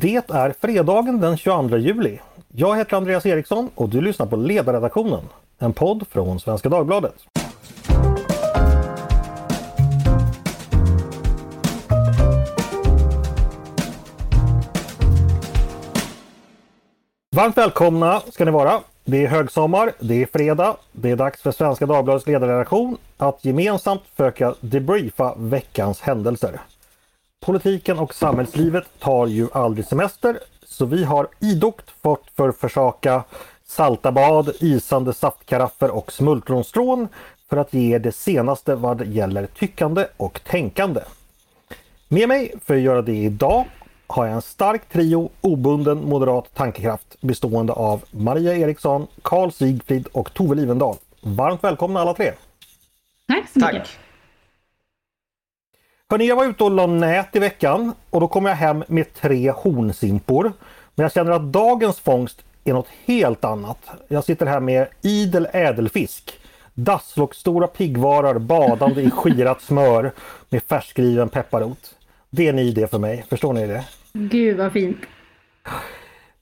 Det är fredagen den 22 juli. Jag heter Andreas Eriksson och du lyssnar på Ledarredaktionen, en podd från Svenska Dagbladet. Varmt välkomna ska ni vara. Det är högsommar, det är fredag, det är dags för Svenska Dagbladets ledarredaktion att gemensamt försöka debriefa veckans händelser. Politiken och samhällslivet tar ju aldrig semester så vi har idogt fått för försaka salta bad, isande saftkaraffer och smultronstrån för att ge er det senaste vad gäller tyckande och tänkande. Med mig för att göra det idag har jag en stark trio obunden moderat tankekraft bestående av Maria Eriksson, Karl Sigfrid och Tove Livendal. Varmt välkomna alla tre! Tack så mycket! Tack. Hörni, jag var ute och la nät i veckan och då kom jag hem med tre hornsimpor. Men jag känner att dagens fångst är något helt annat. Jag sitter här med idel ädelfisk. Dasslocksstora piggvarar badande i skirat smör med färskriven pepparrot. Det är ni det för mig, förstår ni det? Gud vad fint!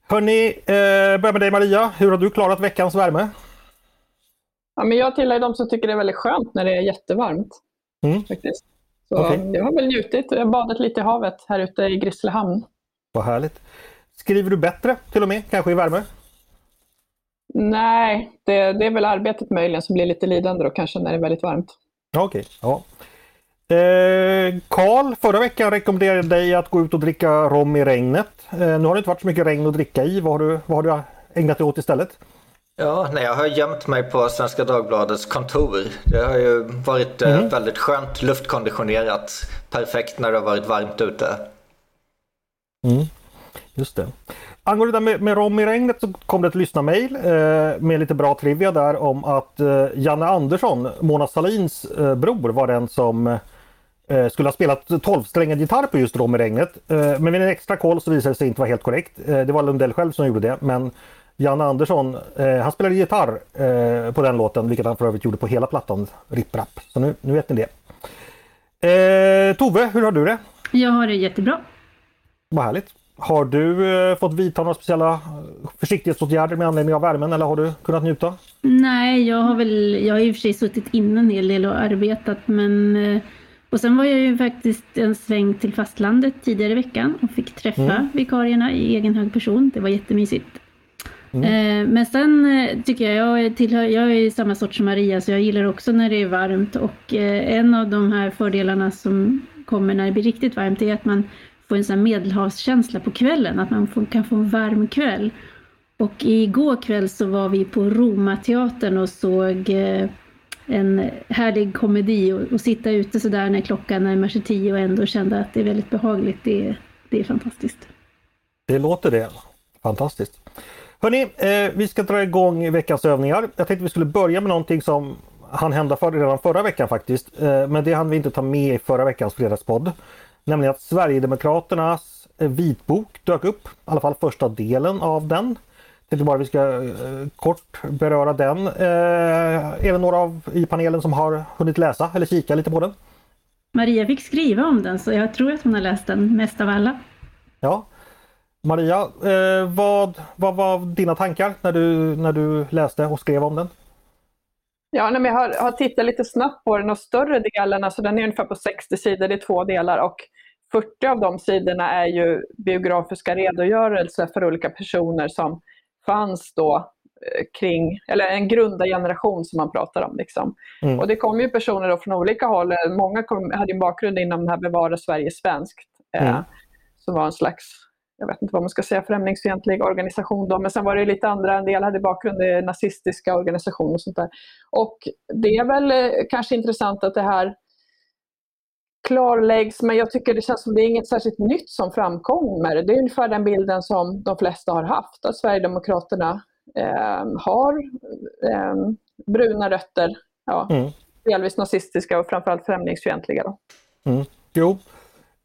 Hörni, eh, börjar med dig Maria. Hur har du klarat veckans värme? Ja, men jag tillhör de som tycker det är väldigt skönt när det är jättevarmt. Mm. Faktiskt. Så okay. jag har väl njutit. Jag har badat lite i havet här ute i Grisslehamn. Vad härligt. Skriver du bättre till och med, kanske i värme? Nej, det, det är väl arbetet möjligen som blir lite lidande då kanske när det är väldigt varmt. Okej, ja. Eh, Karl, eh, förra veckan rekommenderade dig att gå ut och dricka rom i regnet. Eh, nu har det inte varit så mycket regn att dricka i. Vad har du, vad har du ägnat dig åt istället? Ja, nej, jag har gömt mig på Svenska Dagbladets kontor. Det har ju varit mm. väldigt skönt luftkonditionerat. Perfekt när det har varit varmt ute. Mm. Just det. Angående det där med, med rom i regnet så kom det ett lyssnarmail eh, med lite bra trivia där om att eh, Janne Andersson, Mona Salins eh, bror, var den som eh, skulle ha spelat 12-strängad gitarr på just Rom i regnet. Eh, men vid en extra koll så visade det sig inte vara helt korrekt. Det var Lundell själv som gjorde det. Men Janne Andersson, eh, han spelade gitarr eh, på den låten, vilket han för övrigt gjorde på hela plattan, Ripp Rapp. Så nu, nu vet ni det. Eh, Tove, hur har du det? Jag har det jättebra. Vad härligt. Har du eh, fått vidta några speciella försiktighetsåtgärder med anledning av värmen eller har du kunnat njuta? Nej, jag har väl, jag har i och för sig suttit inne en hel del och arbetat men eh, och sen var jag ju faktiskt en sväng till fastlandet tidigare i veckan och fick träffa mm. vikarierna i egen hög person. Det var jättemysigt. Mm. Eh, men sen eh, tycker jag, jag, tillhör, jag är samma sort som Maria, så jag gillar också när det är varmt. Och eh, en av de här fördelarna som kommer när det blir riktigt varmt är att man får en sån medelhavskänsla på kvällen, att man får, kan få en varm kväll. Och igår kväll så var vi på Roma-teatern och såg en härlig komedi och, och sitta ute sådär när klockan närmar sig tio och ändå kände att det är väldigt behagligt. Det, det är fantastiskt. Det låter det. Fantastiskt. Hörni, eh, vi ska dra igång veckans övningar. Jag tänkte vi skulle börja med någonting som han hända för redan förra veckan faktiskt. Eh, men det hann vi inte ta med i förra veckans fredagspodd. Nämligen att Sverigedemokraternas eh, vitbok dök upp. I alla fall första delen av den. Jag tänkte bara vi ska eh, kort beröra den. Eh, är det några av, i panelen som har hunnit läsa eller kika lite på den? Maria fick skriva om den så jag tror att hon har läst den mest av alla. Ja, Maria, eh, vad, vad var dina tankar när du, när du läste och skrev om den? Ja, jag har, har tittat lite snabbt på den och större delen, alltså den är ungefär på 60 sidor, det är två delar och 40 av de sidorna är ju biografiska redogörelser för olika personer som fanns då eh, kring, eller en grundargeneration som man pratar om. Liksom. Mm. Och det kom ju personer då från olika håll. Många kom, hade en bakgrund inom den här Bevara Sverige svenskt, eh, mm. som var en slags jag vet inte vad man ska säga, främlingsfientlig organisation. Då. Men sen var det lite andra, en del hade bakgrund i nazistiska organisationer och sånt där. Och det är väl eh, kanske intressant att det här klarläggs, men jag tycker det känns som det är inget särskilt nytt som framkommer. Det är ungefär den bilden som de flesta har haft, att Sverigedemokraterna eh, har eh, bruna rötter, ja, mm. delvis nazistiska och framförallt främlingsfientliga. Då. Mm. Jo,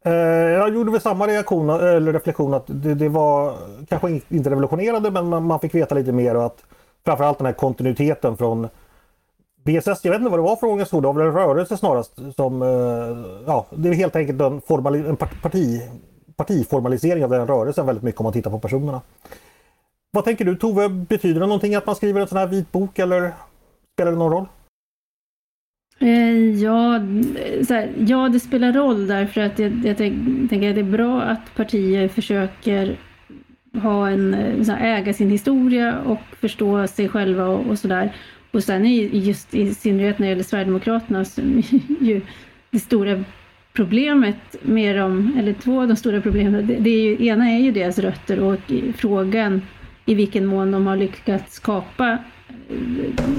Eh, jag gjorde väl samma reaktion, eller reflektion att det, det, var kanske inte revolutionerande men man, man, fick veta lite mer och att framförallt den här kontinuiteten från BSS, jag vet inte vad det var för organisation, det var väl en rörelse snarast som, eh, ja, det är helt enkelt en, formali, en parti, partiformalisering av den rörelsen väldigt mycket om man tittar på personerna. Vad tänker du Tove, betyder det någonting att man skriver en sån här vitbok eller spelar det någon roll? Eh, ja, eh, här, ja, det spelar roll därför att jag, jag tänker att det är bra att partier försöker ha en, eh, så här, äga sin historia och förstå sig själva och, och sådär. Och sen är just i synnerhet när det gäller Sverigedemokraterna så ju det stora problemet med dem, eller två av de stora problemen, det, det är ju, ena är ju deras rötter och frågan i vilken mån de har lyckats skapa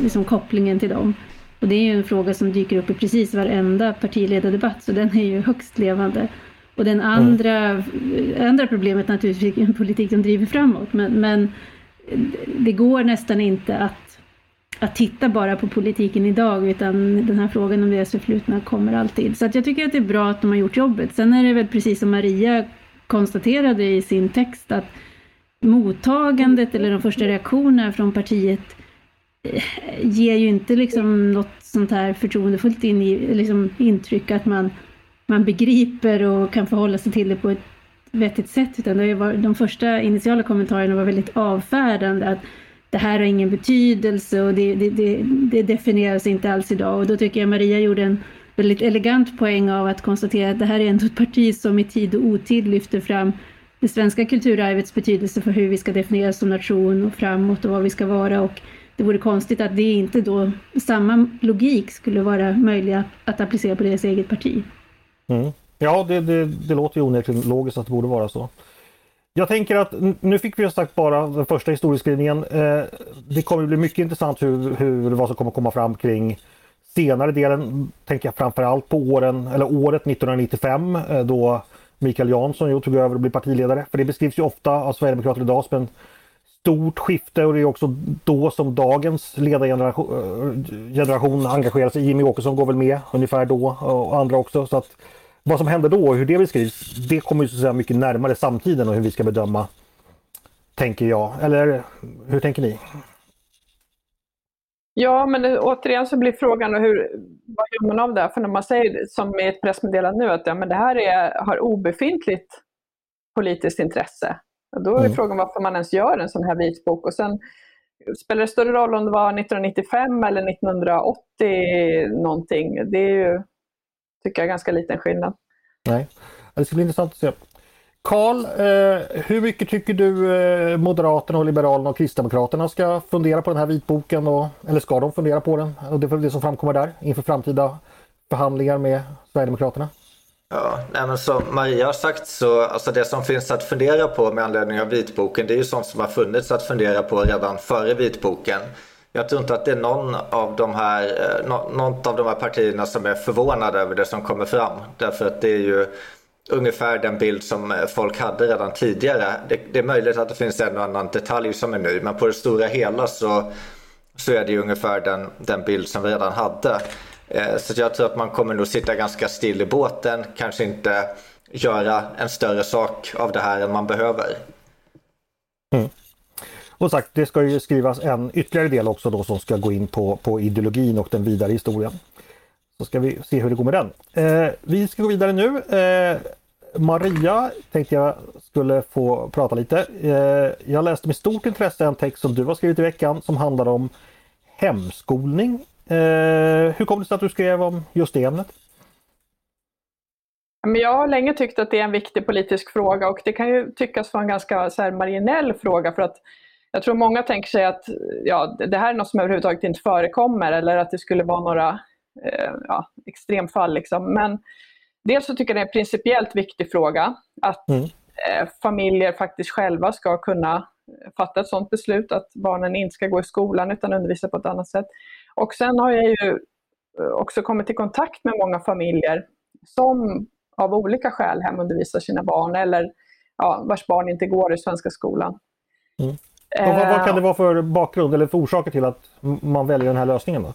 liksom, kopplingen till dem. Och det är ju en fråga som dyker upp i precis varenda partiledardebatt, så den är ju högst levande. Och den andra, mm. andra problemet naturligtvis är en politik som driver framåt, men, men det går nästan inte att, att titta bara på politiken idag, utan den här frågan om deras förflutna kommer alltid. Så jag tycker att det är bra att de har gjort jobbet. Sen är det väl precis som Maria konstaterade i sin text, att mottagandet eller de första reaktionerna från partiet ger ju inte liksom något sånt här förtroendefullt in i, liksom intryck att man, man begriper och kan förhålla sig till det på ett vettigt sätt. Utan det var, de första initiala kommentarerna var väldigt avfärdande. Att det här har ingen betydelse och det, det, det, det definieras inte alls idag. Och då tycker jag Maria gjorde en väldigt elegant poäng av att konstatera att det här är ändå ett parti som i tid och otid lyfter fram det svenska kulturarvets betydelse för hur vi ska definieras som nation och framåt och vad vi ska vara. Och det vore konstigt att det inte då, samma logik skulle vara möjlig att applicera på deras eget parti. Mm. Ja, det, det, det låter ju onekligen logiskt att det borde vara så. Jag tänker att nu fick vi sagt bara den första historieskrivningen. Eh, det kommer bli mycket intressant hur, hur, vad som kommer komma fram kring senare delen. Tänker jag framförallt på åren, eller året 1995 eh, då Mikael Jansson tog över och blev partiledare. För det beskrivs ju ofta av Sverigedemokrater idag som en stort skifte och det är också då som dagens ledargeneration eh, generation engagerar sig. Jimmy Åkesson går väl med ungefär då och andra också. Så att vad som händer då och hur det beskrivs, det kommer ju så att säga mycket närmare samtiden och hur vi ska bedöma, tänker jag. Eller hur tänker ni? Ja, men det, återigen så blir frågan hur, vad gör man av det? För när man säger som i ett pressmeddelande nu att ja, men det här är, har obefintligt politiskt intresse, då är mm. frågan varför man ens gör en sån här vitbok. Och sen spelar det större roll om det var 1995 eller 1980 någonting. Det är ju, tycker jag, ganska liten skillnad. Nej, det ska bli intressant att se. Karl, eh, hur mycket tycker du eh, Moderaterna, och Liberalerna och Kristdemokraterna ska fundera på den här vitboken? Och, eller ska de fundera på den? Och det är det som framkommer där inför framtida förhandlingar med Sverigedemokraterna? Ja, nej men som Maria har sagt så alltså det som finns att fundera på med anledning av vitboken det är ju sånt som har funnits att fundera på redan före vitboken. Jag tror inte att det är någon av de här, eh, något av de här partierna som är förvånade över det som kommer fram. Därför att det är ju ungefär den bild som eh, folk hade redan tidigare. Det, det, är möjligt att det finns en och annan detalj som är ny men på det stora hela så, så är det ju ungefär den, den bild som vi redan hade. Eh, så jag tror att man kommer nog sitta ganska still i båten, kanske inte göra en större sak av det här än man behöver. Mm. Och sagt, det ska ju skrivas en ytterligare del också då som ska gå in på, på ideologin och den vidare historien. Så ska vi se hur det går med den. Eh, vi ska gå vidare nu. Eh, Maria tänkte jag skulle få prata lite. Eh, jag läste med stort intresse en text som du har skrivit i veckan som handlar om hemskolning. Eh, hur kom det sig att du skrev om just det ämnet? jag har länge tyckt att det är en viktig politisk fråga och det kan ju tyckas vara en ganska så här, marginell fråga för att jag tror många tänker sig att ja, det här är något som överhuvudtaget inte förekommer eller att det skulle vara några eh, ja, extremfall. Liksom. Men dels så tycker jag det är en principiellt viktig fråga att mm. eh, familjer faktiskt själva ska kunna fatta ett sådant beslut att barnen inte ska gå i skolan utan undervisa på ett annat sätt. Och sen har jag ju eh, också kommit i kontakt med många familjer som av olika skäl hemundervisar sina barn eller ja, vars barn inte går i svenska skolan. Mm. Vad, vad, kan det vara för bakgrund eller för orsaker till att man väljer den här lösningen? Då?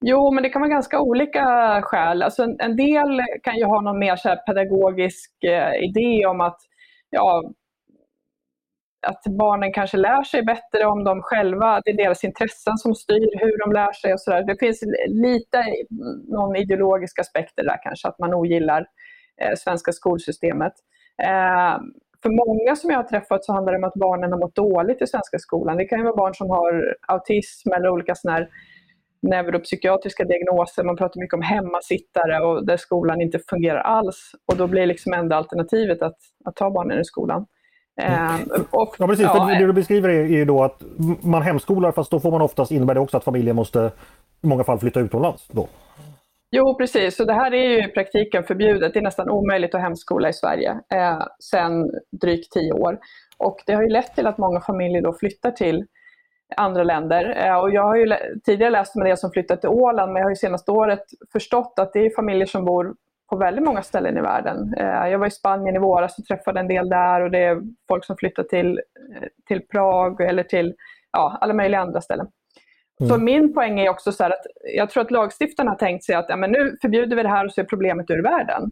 Jo, men det kan vara ganska olika skäl. Alltså en, en del kan ju ha någon mer så pedagogisk eh, idé om att, ja, att barnen kanske lär sig bättre om de själva, det är deras intressen som styr hur de lär sig och sådär. Det finns lite någon ideologisk aspekt där kanske, att man ogillar eh, svenska skolsystemet. Eh, för många som jag har träffat så handlar det om att barnen har mått dåligt i svenska skolan. Det kan ju vara barn som har autism eller olika sådana här neuropsykiatriska diagnoser. Man pratar mycket om hemmasittare och där skolan inte fungerar alls. Och då blir liksom enda alternativet att, att ta barnen ur skolan. Mm. Och, ja precis, ja, det du beskriver är ju då att man hemskolar fast då får man oftast innebär det också att familjen måste i många fall flytta utomlands. Då. Jo precis, så det här är ju i praktiken förbjudet. Det är nästan omöjligt att hemskola i Sverige eh, sedan drygt tio år. Och det har ju lett till att många familjer då flyttar till andra länder. Eh, och jag har ju tidigare läst om det som flyttat till Åland, men jag har ju senaste året förstått att det är familjer som bor på väldigt många ställen i världen. Eh, jag var i Spanien i våras och träffade en del där och det är folk som flyttar till, eh, till Prag eller till ja, alla möjliga andra ställen. Mm. Så min poäng är också så att jag tror att lagstiftarna har tänkt sig att ja, men nu förbjuder vi det här och så är problemet ur världen.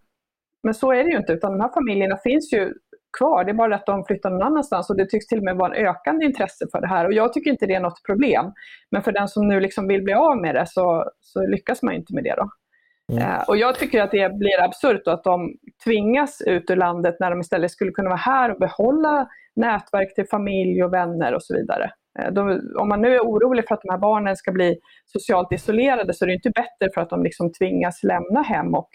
Men så är det ju inte, utan de här familjerna finns ju kvar. Det är bara att de flyttar någon annanstans och det tycks till och med vara en ökande intresse för det här. Och jag tycker inte det är något problem. Men för den som nu liksom vill bli av med det så, så lyckas man inte med det. Då. Mm. Eh, och jag tycker att det blir absurt att de tvingas ut ur landet när de istället skulle kunna vara här och behålla nätverk till familj och vänner och så vidare. Eh, de, om man nu är orolig för att de här barnen ska bli socialt isolerade så är det inte bättre för att de liksom tvingas lämna hem och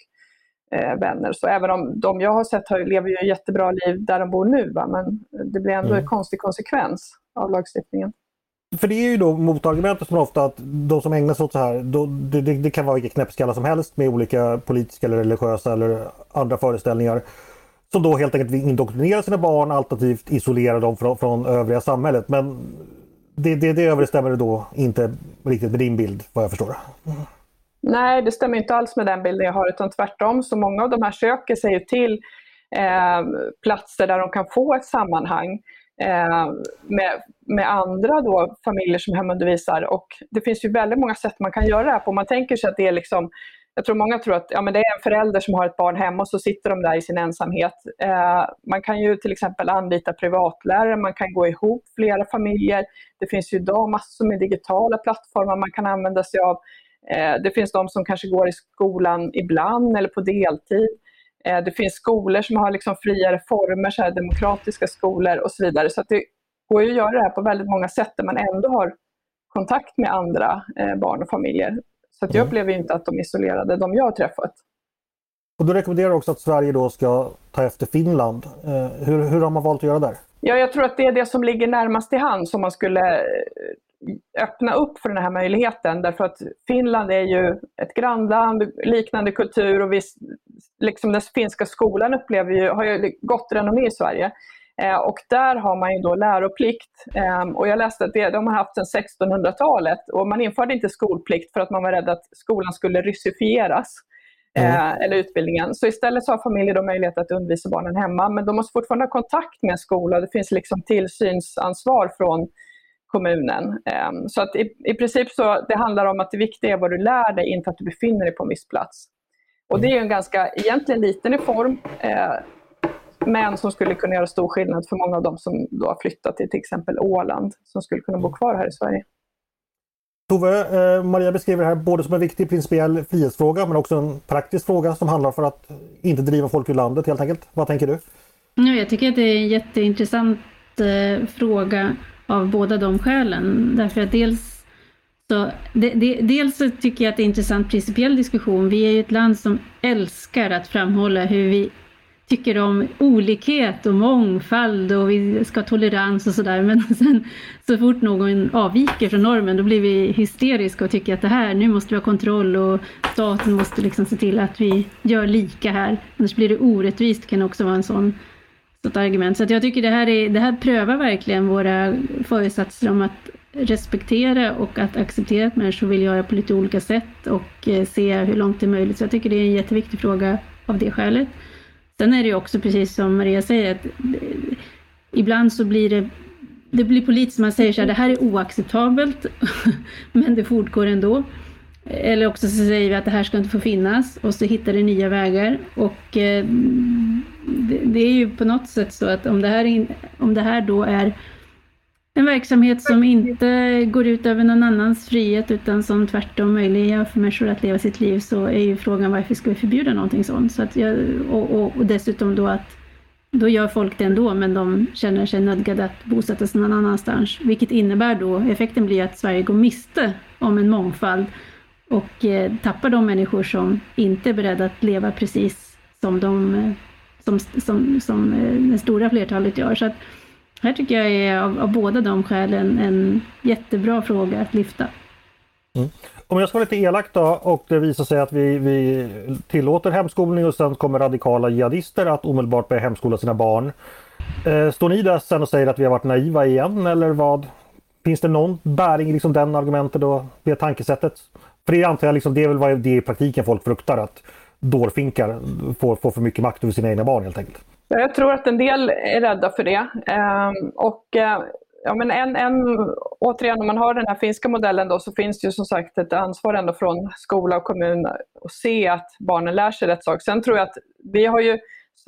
eh, vänner. Så även om de jag har sett har, lever ju ett jättebra liv där de bor nu, va? men det blir ändå mm. en konstig konsekvens av lagstiftningen. För det är ju då motargumentet som ofta att de som ägnar sig åt så här, då, det, det, kan vara vilka knäppskallar som helst med olika politiska eller religiösa eller andra föreställningar. Som då helt enkelt vill indoktrinera sina barn alternativt isolera dem från, från övriga samhället. Men det, det, det överensstämmer då inte riktigt med din bild vad jag förstår. Nej, det stämmer inte alls med den bilden jag har utan tvärtom. Så många av de här söker sig till eh, platser där de kan få ett sammanhang eh, med, med andra då, familjer som hemundervisar. Och det finns ju väldigt många sätt man kan göra det här på. Man tänker sig att det är liksom jag tror många tror att ja, men det är en förälder som har ett barn hemma och så sitter de där i sin ensamhet. Eh, man kan ju till exempel anlita privatlärare, man kan gå ihop flera familjer. Det finns ju idag massor med digitala plattformar man kan använda sig av. Eh, det finns de som kanske går i skolan ibland eller på deltid. Eh, det finns skolor som har liksom friare former, så här demokratiska skolor och så vidare. Så det går ju att göra det här på väldigt många sätt där man ändå har kontakt med andra eh, barn och familjer. Så jag mm. upplever inte att de är isolerade, de jag har träffat. Och du rekommenderar också att Sverige då ska ta efter Finland. Eh, hur, hur har man valt att göra där? Ja, jag tror att det är det som ligger närmast till hands om man skulle öppna upp för den här möjligheten. Därför att Finland är ju ett grannland, liknande kultur och vi, liksom den finska skolan upplever ju, har ju gott renommé i Sverige. Eh, och där har man ju då läroplikt. Eh, och jag läste att det, de har haft sedan 1600-talet och man införde inte skolplikt för att man var rädd att skolan skulle ryssifieras. Mm. Eh, eller utbildningen. Så istället så har familjer då möjlighet att undervisa barnen hemma, men de måste fortfarande ha kontakt med en skola. Det finns liksom tillsynsansvar från kommunen. Så att i, i princip så det handlar om att det viktiga är vad du lär dig, inte att du befinner dig på en viss plats. Och det är en ganska, egentligen liten reform, men som skulle kunna göra stor skillnad för många av dem som då har flyttat till till exempel Åland, som skulle kunna bo kvar här i Sverige. Tove, eh, Maria beskriver det här både som en viktig principiell frihetsfråga men också en praktisk fråga som handlar för att inte driva folk ur landet helt enkelt. Vad tänker du? Ja, jag tycker att det är en jätteintressant eh, fråga av båda de skälen. Därför att dels så, de, de, dels så tycker jag att det är en intressant principiell diskussion. Vi är ju ett land som älskar att framhålla hur vi tycker om olikhet och mångfald och vi ska ha tolerans och sådär. Men sen så fort någon avviker från normen då blir vi hysteriska och tycker att det här, nu måste vi ha kontroll och staten måste liksom se till att vi gör lika här. Annars blir det orättvist Det kan också vara en sån något argument. Så jag tycker det här, är, det här prövar verkligen våra föresatser om att respektera och att acceptera att människor vill göra på lite olika sätt och eh, se hur långt det är möjligt. Så jag tycker det är en jätteviktig fråga av det skälet. Sen är det ju också precis som Maria säger att eh, ibland så blir det det blir politiskt, man säger så här, det här är oacceptabelt, men det fortgår ändå. Eller också så säger vi att det här ska inte få finnas och så hittar det nya vägar. Och eh, det, det, är ju på något sätt så att om det här, om det här då är en verksamhet som inte går ut över någon annans frihet utan som tvärtom möjliggör för människor att leva sitt liv så är ju frågan varför ska vi förbjuda någonting sånt? Så att jag, och, och, och dessutom då att då gör folk det ändå, men de känner sig nödgade att bosätta sig någon annanstans. Vilket innebär då, effekten blir att Sverige går miste om en mångfald och eh, tappar de människor som inte är beredda att leva precis som, de, eh, som, som, som eh, det stora flertalet gör. Så att, här tycker jag är av, av båda de skälen en jättebra fråga att lyfta. Mm. Om jag ska vara lite elak då och det visar sig att vi, vi tillåter hemskolning och sen kommer radikala jihadister att omedelbart börja hemskola sina barn. Eh, står ni där sen och säger att vi har varit naiva igen eller vad? Finns det någon bäring i liksom den argumentet och det tankesättet? För det antar jag liksom, det är väl vad det är i praktiken folk fruktar att dårfinkar får, får för mycket makt över sina egna barn helt enkelt. Jag tror att en del är rädda för det. Ehm, och eh, ja, men en, en, återigen, om man har den här finska modellen då, så finns det ju som sagt ett ansvar ändå från skola och kommun att se att barnen lär sig rätt sak. Sen tror jag att vi har ju,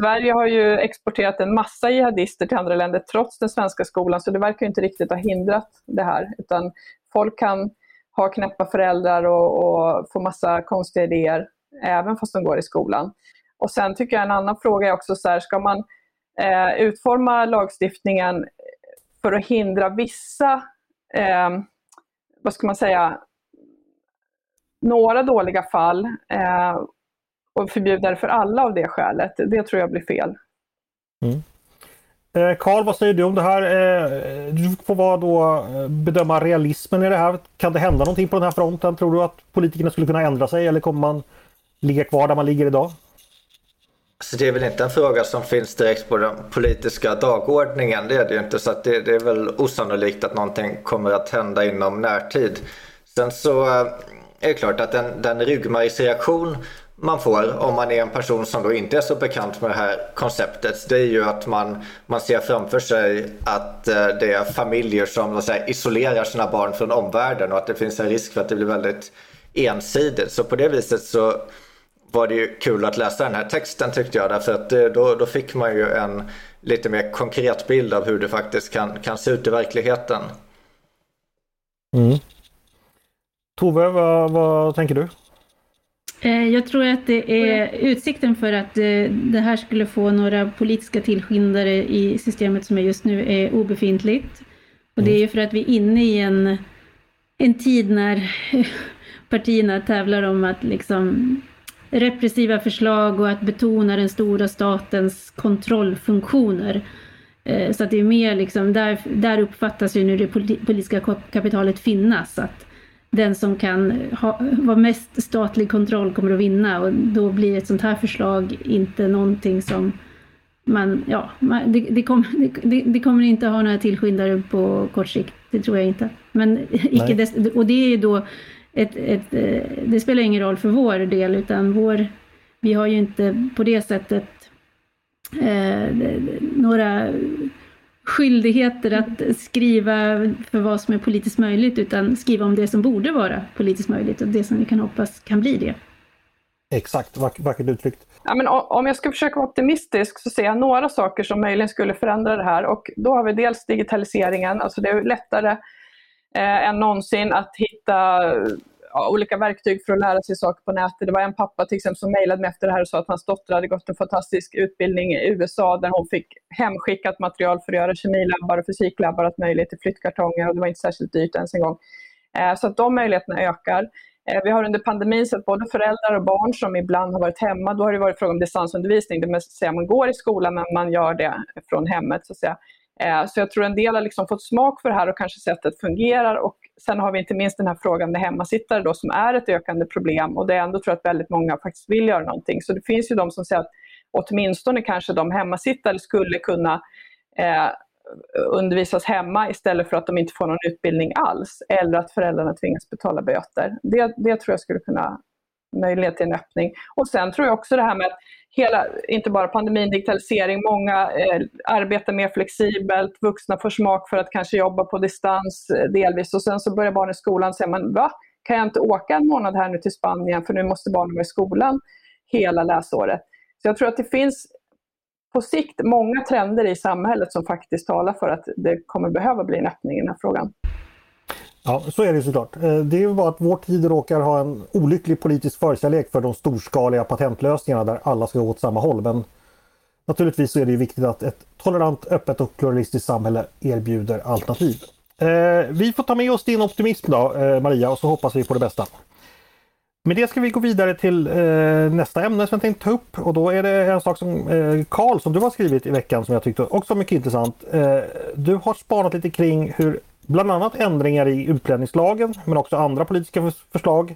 Sverige har ju exporterat en massa jihadister till andra länder trots den svenska skolan, så det verkar inte riktigt ha hindrat det här. Utan folk kan ha knäppa föräldrar och, och få massa konstiga idéer, även fast de går i skolan. Och sen tycker jag en annan fråga är också så här, ska man eh, utforma lagstiftningen för att hindra vissa, eh, vad ska man säga, några dåliga fall eh, och förbjuda det för alla av det skälet. Det tror jag blir fel. Mm. Eh, Karl, vad säger du om det här? Eh, du får vara då eh, bedöma realismen i det här. Kan det hända någonting på den här fronten? Tror du att politikerna skulle kunna ändra sig eller kommer man ligga kvar där man ligger idag? Så det är väl inte en fråga som finns direkt på den politiska dagordningen. Det är det ju inte. Så det, det, är väl osannolikt att någonting kommer att hända inom närtid. Sen så eh, är det klart att den, den ryggmärgsreaktion man får om man är en person som då inte är så bekant med det här konceptet det är ju att man, man ser framför sig att eh, det är familjer som säga, isolerar sina barn från omvärlden och att det finns en risk för att det blir väldigt ensidigt. Så på det viset så var det ju kul att läsa den här texten tyckte jag därför att eh, då, då fick man ju en lite mer konkret bild av hur det faktiskt kan, kan se ut i verkligheten. Mm. Tove, vad, vad tänker du? Eh, jag tror att det är utsikten för att eh, det här skulle få några politiska tillskyndare i systemet som är just nu är obefintligt. Och det är ju för att vi är inne i en, en tid när partierna tävlar om att liksom repressiva förslag och att betona den stora statens kontrollfunktioner. Eh, så att det är mer liksom, där, där uppfattas ju nu det politiska kapitalet finnas. Att den som kan ha, vara mest statlig kontroll kommer att vinna och då blir ett sånt här förslag inte någonting som man, ja, man, det, det, kom, det, det, kommer inte ha några tillskyndare på kort sikt, det tror jag inte. Men icke dess, och det är ju då ett, ett, eh, det spelar ingen roll för vår del utan vår, vi har ju inte på det sättet eh, några skyldigheter att skriva för vad som är politiskt möjligt utan skriva om det som borde vara politiskt möjligt och det som vi kan hoppas kan bli det. Exakt, vackert uttryckt. Ja, men om jag ska försöka vara optimistisk så ser jag några saker som möjligen skulle förändra det här och då har vi dels digitaliseringen, alltså det är lättare eh, än någonsin att hitta ja, olika verktyg för att lära sig saker på nätet. Det var en pappa till exempel som mejlade mig efter det här och sa att hans dotter hade gått en fantastisk utbildning i USA där hon fick hemskickat material för att göra kemilabbar och fysiklabbar och möjlighet till flyttkartonger och det var inte särskilt dyrt ens en gång. Eh, så att de möjligheterna ökar. Eh, vi har under pandemin sett både föräldrar och barn som ibland har varit hemma. Då har det varit fråga om distansundervisning, det vill säga man går i skolan men man gör det från hemmet. Så att säga. Eh, så jag tror en del har liksom fått smak för det här och kanske sett att det fungerar. Och sen har vi inte minst den här frågan med hemmasittare då, som är ett ökande problem och det är ändå tror jag att väldigt många faktiskt vill göra någonting. Så det finns ju de som säger att åtminstone kanske de hemmasittare skulle kunna eh, undervisas hemma istället för att de inte får någon utbildning alls eller att föräldrarna tvingas betala böter. Det, det tror jag skulle kunna möjlighet till en öppning. Och sen tror jag också det här med att hela, inte bara pandemin, digitalisering, många eh, arbetar mer flexibelt, vuxna får smak för att kanske jobba på distans eh, delvis och sen så börjar barnen i skolan och säger man va? Kan jag inte åka en månad här nu till Spanien för nu måste barnen vara i skolan hela läsåret. Så jag tror att det finns på sikt många trender i samhället som faktiskt talar för att det kommer behöva bli en öppning i den här frågan. Ja, så är det såklart. Eh, det är ju bara att vår tid råkar ha en olycklig politisk förkärlek för de storskaliga patentlösningarna där alla ska gå åt samma håll. Men naturligtvis så är det ju viktigt att ett tolerant, öppet och pluralistiskt samhälle erbjuder alternativ. Eh, vi får ta med oss din optimism då, eh, Maria, och så hoppas vi på det bästa. Med det ska vi gå vidare till eh, nästa ämne som jag tänkte ta upp och då är det en sak som eh, som du har skrivit i veckan som jag tyckte också var mycket intressant. Eh, du har spanat lite kring hur bland annat ändringar i utlänningslagen men också andra politiska förslag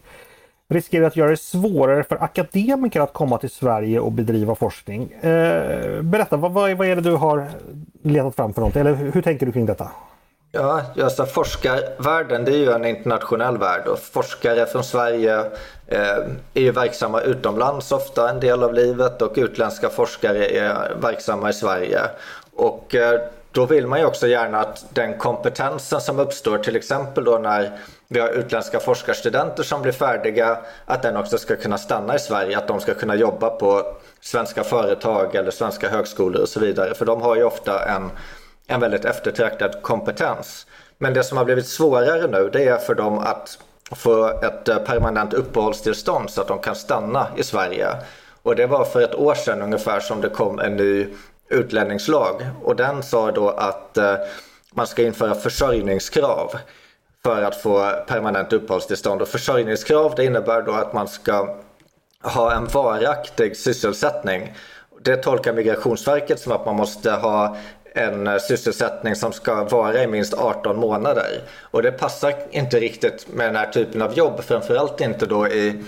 riskerar att göra det svårare för akademiker att komma till Sverige och bedriva forskning. Eh, berätta, vad, vad, är det du har letat fram för något? Eller hur tänker du kring detta? Ja, alltså forskarvärlden det är ju en internationell värld och forskare från Sverige eh, är ju verksamma utomlands ofta en del av livet och utländska forskare är verksamma i Sverige. Och eh, då vill man ju också gärna att den kompetensen som uppstår till exempel då när vi har utländska forskarstudenter som blir färdiga att den också ska kunna stanna i Sverige, att de ska kunna jobba på svenska företag eller svenska högskolor och så vidare. För de har ju ofta en en väldigt eftertraktad kompetens. Men det som har blivit svårare nu det är för dem att få ett eh, permanent uppehållstillstånd så att de kan stanna i Sverige. Och det var för ett år sedan ungefär som det kom en ny utlänningslag och den sa då att eh, man ska införa försörjningskrav för att få permanent uppehållstillstånd. Och försörjningskrav det innebär då att man ska ha en varaktig sysselsättning. Det tolkar Migrationsverket som att man måste ha en eh, sysselsättning som ska vara i minst 18 månader. Och det passar inte riktigt med den här typen av jobb, framförallt inte då i,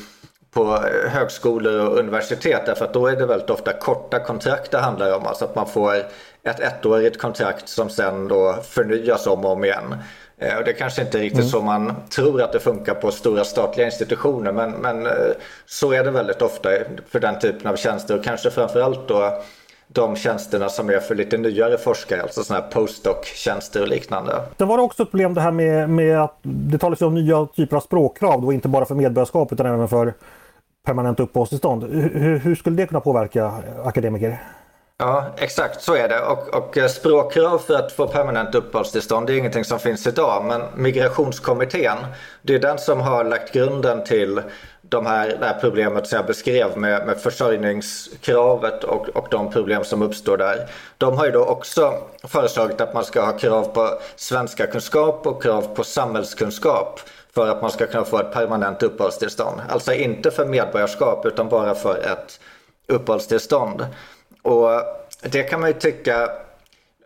på eh, högskolor och universitet därför att då är det väldigt ofta korta kontrakt det handlar om. Alltså att man får ett ettårigt kontrakt som sen då förnyas om och om igen. Eh, och det är kanske inte riktigt mm. så man tror att det funkar på stora statliga institutioner men, men så är det väldigt ofta för den typen av tjänster och kanske framförallt då de tjänsterna som är för lite nyare forskare, alltså sådana här postdoc-tjänster och liknande. Det var också ett problem det här med, med att det talas om nya typer av språkkrav, då inte bara för medborgarskap utan även för permanent uppehållstillstånd. Hur, hur skulle det kunna påverka akademiker? Ja, exakt så är det. Och, och eh, språkkrav för att få permanent uppehållstillstånd det är ingenting som finns idag. Men Migrationskommittén, det är den som har lagt grunden till de här, det här problemet som jag beskrev med, med försörjningskravet och, och de problem som uppstår där. De har ju då också föreslagit att man ska ha krav på svenska kunskap och krav på samhällskunskap för att man ska kunna få ett permanent uppehållstillstånd. Alltså inte för medborgarskap utan bara för ett uppehållstillstånd. Och det kan man ju tycka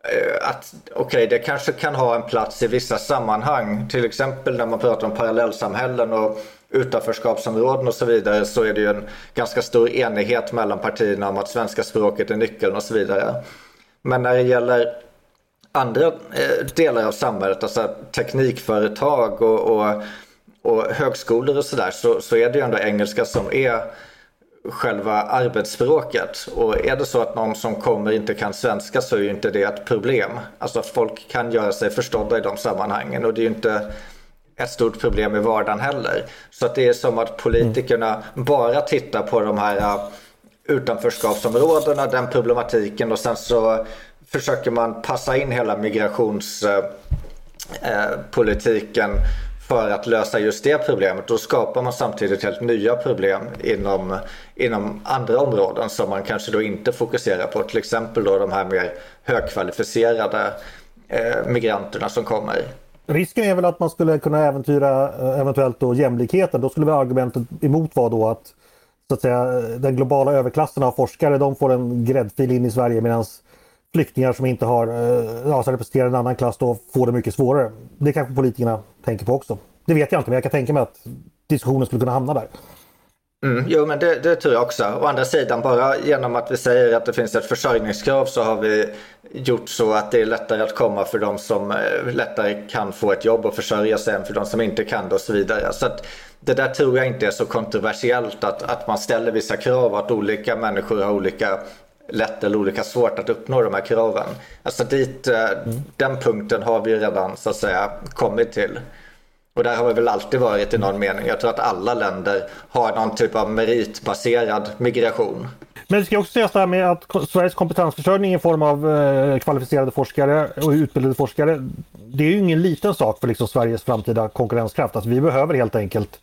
eh, att okej, okay, det kanske kan ha en plats i vissa sammanhang. Till exempel när man pratar om parallellsamhällen och utanförskapsområden och så vidare så är det ju en ganska stor enighet mellan partierna om att svenska språket är nyckeln och så vidare. Men när det gäller andra eh, delar av samhället, alltså teknikföretag och, och, och högskolor och sådär så, så är det ju ändå engelska som är själva arbetsspråket. Och är det så att någon som kommer inte kan svenska så är ju inte det ett problem. Alltså folk kan göra sig förstådda i de sammanhangen och det är ju inte ett stort problem i vardagen heller. Så att det är som att politikerna bara tittar på de här eh, utanförskapsområdena, den problematiken och sen så försöker man passa in hela migrationspolitiken för att lösa just det problemet. Då skapar man samtidigt helt nya problem inom, inom andra områden som man kanske då inte fokuserar på. Till exempel då de här mer högkvalificerade eh, migranterna som kommer. Risken är väl att man skulle kunna äventyra eh, eventuellt då jämlikheten. Då skulle väl argumentet emot vara då att, så att säga, den globala överklassen av forskare de får en gräddfil in i Sverige medan flyktingar som inte har, eh, ja, som representerar en annan klass då får det mycket svårare. Det kanske politikerna tänker på också. Det vet jag inte men jag kan tänka mig att diskussionen skulle kunna hamna där. Mm, jo men det, det, tror jag också. Å andra sidan bara genom att vi säger att det finns ett försörjningskrav så har vi gjort så att det är lättare att komma för de som eh, lättare kan få ett jobb och försörja sig än för de som inte kan det och så vidare. Så att det där tror jag inte är så kontroversiellt att, att man ställer vissa krav och att olika människor har olika lätt eller olika svårt att uppnå de här kraven. Alltså dit, eh, mm. den punkten har vi redan så att säga kommit till. Och där har vi väl alltid varit i någon mening. Jag tror att alla länder har någon typ av meritbaserad migration. Men det ska också sägas det här med att Sveriges kompetensförsörjning i form av eh, kvalificerade forskare och utbildade forskare. Det är ju ingen liten sak för liksom Sveriges framtida konkurrenskraft. Alltså vi behöver helt enkelt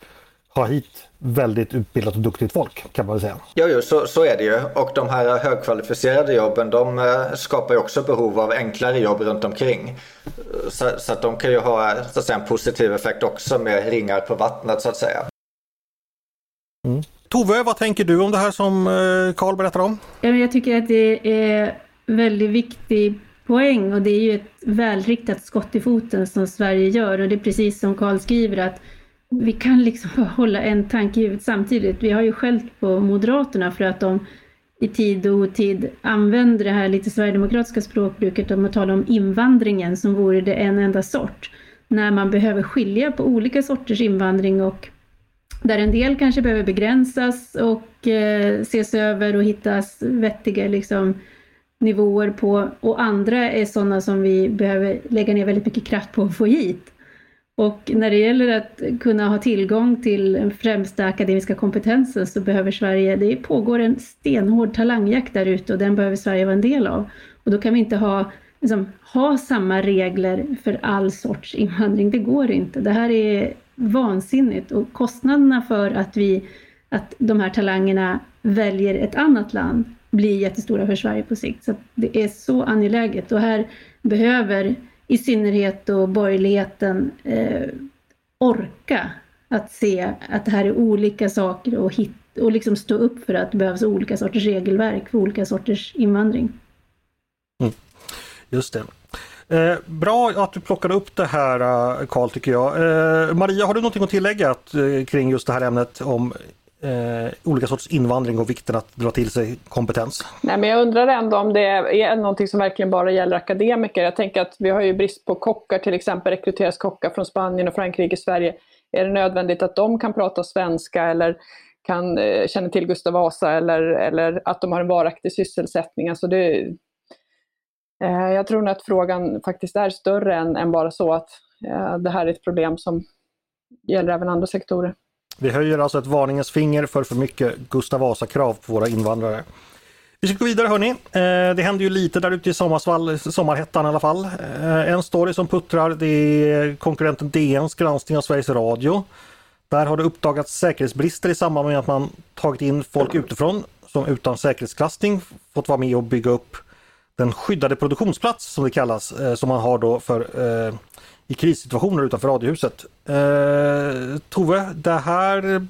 ha hit väldigt utbildat och duktigt folk kan man väl säga. Jo, jo så, så är det ju. Och de här högkvalificerade jobben de eh, skapar ju också behov av enklare jobb runt omkring. Så, så att de kan ju ha så att säga, en positiv effekt också med ringar på vattnet så att säga. Mm. Tove, vad tänker du om det här som eh, Karl berättar om? Jag tycker att det är väldigt viktig poäng och det är ju ett välriktat skott i foten som Sverige gör och det är precis som Karl skriver att vi kan liksom hålla en tanke i huvudet samtidigt. Vi har ju skällt på Moderaterna för att de i tid och otid använder det här lite sverigedemokratiska språkbruket om att tala om invandringen som vore det en enda sort. När man behöver skilja på olika sorters invandring och där en del kanske behöver begränsas och eh, ses över och hittas vettiga liksom, nivåer på och andra är sådana som vi behöver lägga ner väldigt mycket kraft på att få hit. Och när det gäller att kunna ha tillgång till den främsta akademiska kompetensen så behöver Sverige, det pågår en stenhård talangjakt där ute och den behöver Sverige vara en del av. Och då kan vi inte ha, liksom, ha samma regler för all sorts invandring, det går inte. Det här är vansinnigt och kostnaderna för att, vi, att de här talangerna väljer ett annat land blir jättestora för Sverige på sikt. Så det är så angeläget och här behöver i synnerhet då borgerligheten eh, orka att se att det här är olika saker och, hit, och liksom stå upp för att det behövs olika sorters regelverk för olika sorters invandring. Mm. Just det. Eh, bra att du plockade upp det här eh, Karl tycker jag. Eh, Maria, har du någonting att tillägga att, eh, kring just det här ämnet om eh, olika sorts invandring och vikten att dra till sig kompetens? Nej, men jag undrar ändå om det är någonting som verkligen bara gäller akademiker. Jag tänker att vi har ju brist på kockar, till exempel rekryteras kockar från Spanien och Frankrike, Sverige. Är det nödvändigt att de kan prata svenska eller kan eh, känna till Gustav Vasa eller, eller att de har en varaktig sysselsättning? Alltså det, eh, jag tror nog att frågan faktiskt är större än, än bara så att eh, det här är ett problem som gäller även andra sektorer. Vi höjer alltså ett varningens finger för för mycket Gustav Vasa-krav på våra invandrare. Vi ska gå vidare hörni. Eh, det händer ju lite där ute i sommarsvall, sommarhettan i alla fall. Eh, en story som puttrar det är konkurrenten DNs granskning av Sveriges Radio. Där har det uppdagats säkerhetsbrister i samband med att man tagit in folk utifrån som utan säkerhetsklassning fått vara med och bygga upp den skyddade produktionsplats som det kallas, eh, som man har då för i krissituationer utanför Radiohuset. Eh, Tove, det här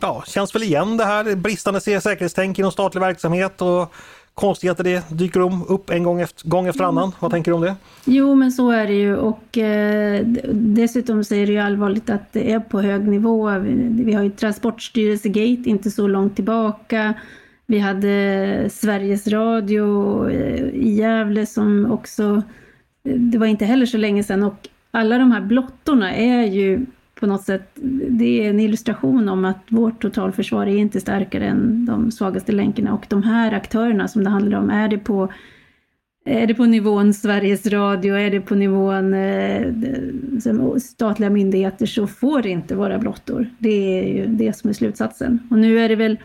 ja, känns väl igen det här bristande säkerhetstänk inom statlig verksamhet och konstigheter det dyker upp en gång efter, gång efter annan. Vad tänker du om det? Jo men så är det ju och eh, dessutom så är det ju allvarligt att det är på hög nivå. Vi, vi har ju Transportstyrelsegate inte så långt tillbaka. Vi hade Sveriges Radio eh, i Gävle som också det var inte heller så länge sedan och alla de här blottorna är ju på något sätt, det är en illustration om att vårt totalförsvar är inte starkare än de svagaste länkarna och de här aktörerna som det handlar om, är det på är det på nivån Sveriges Radio, är det på nivån eh, statliga myndigheter så får det inte vara blottor. Det är ju det som är slutsatsen. Och nu är det väl,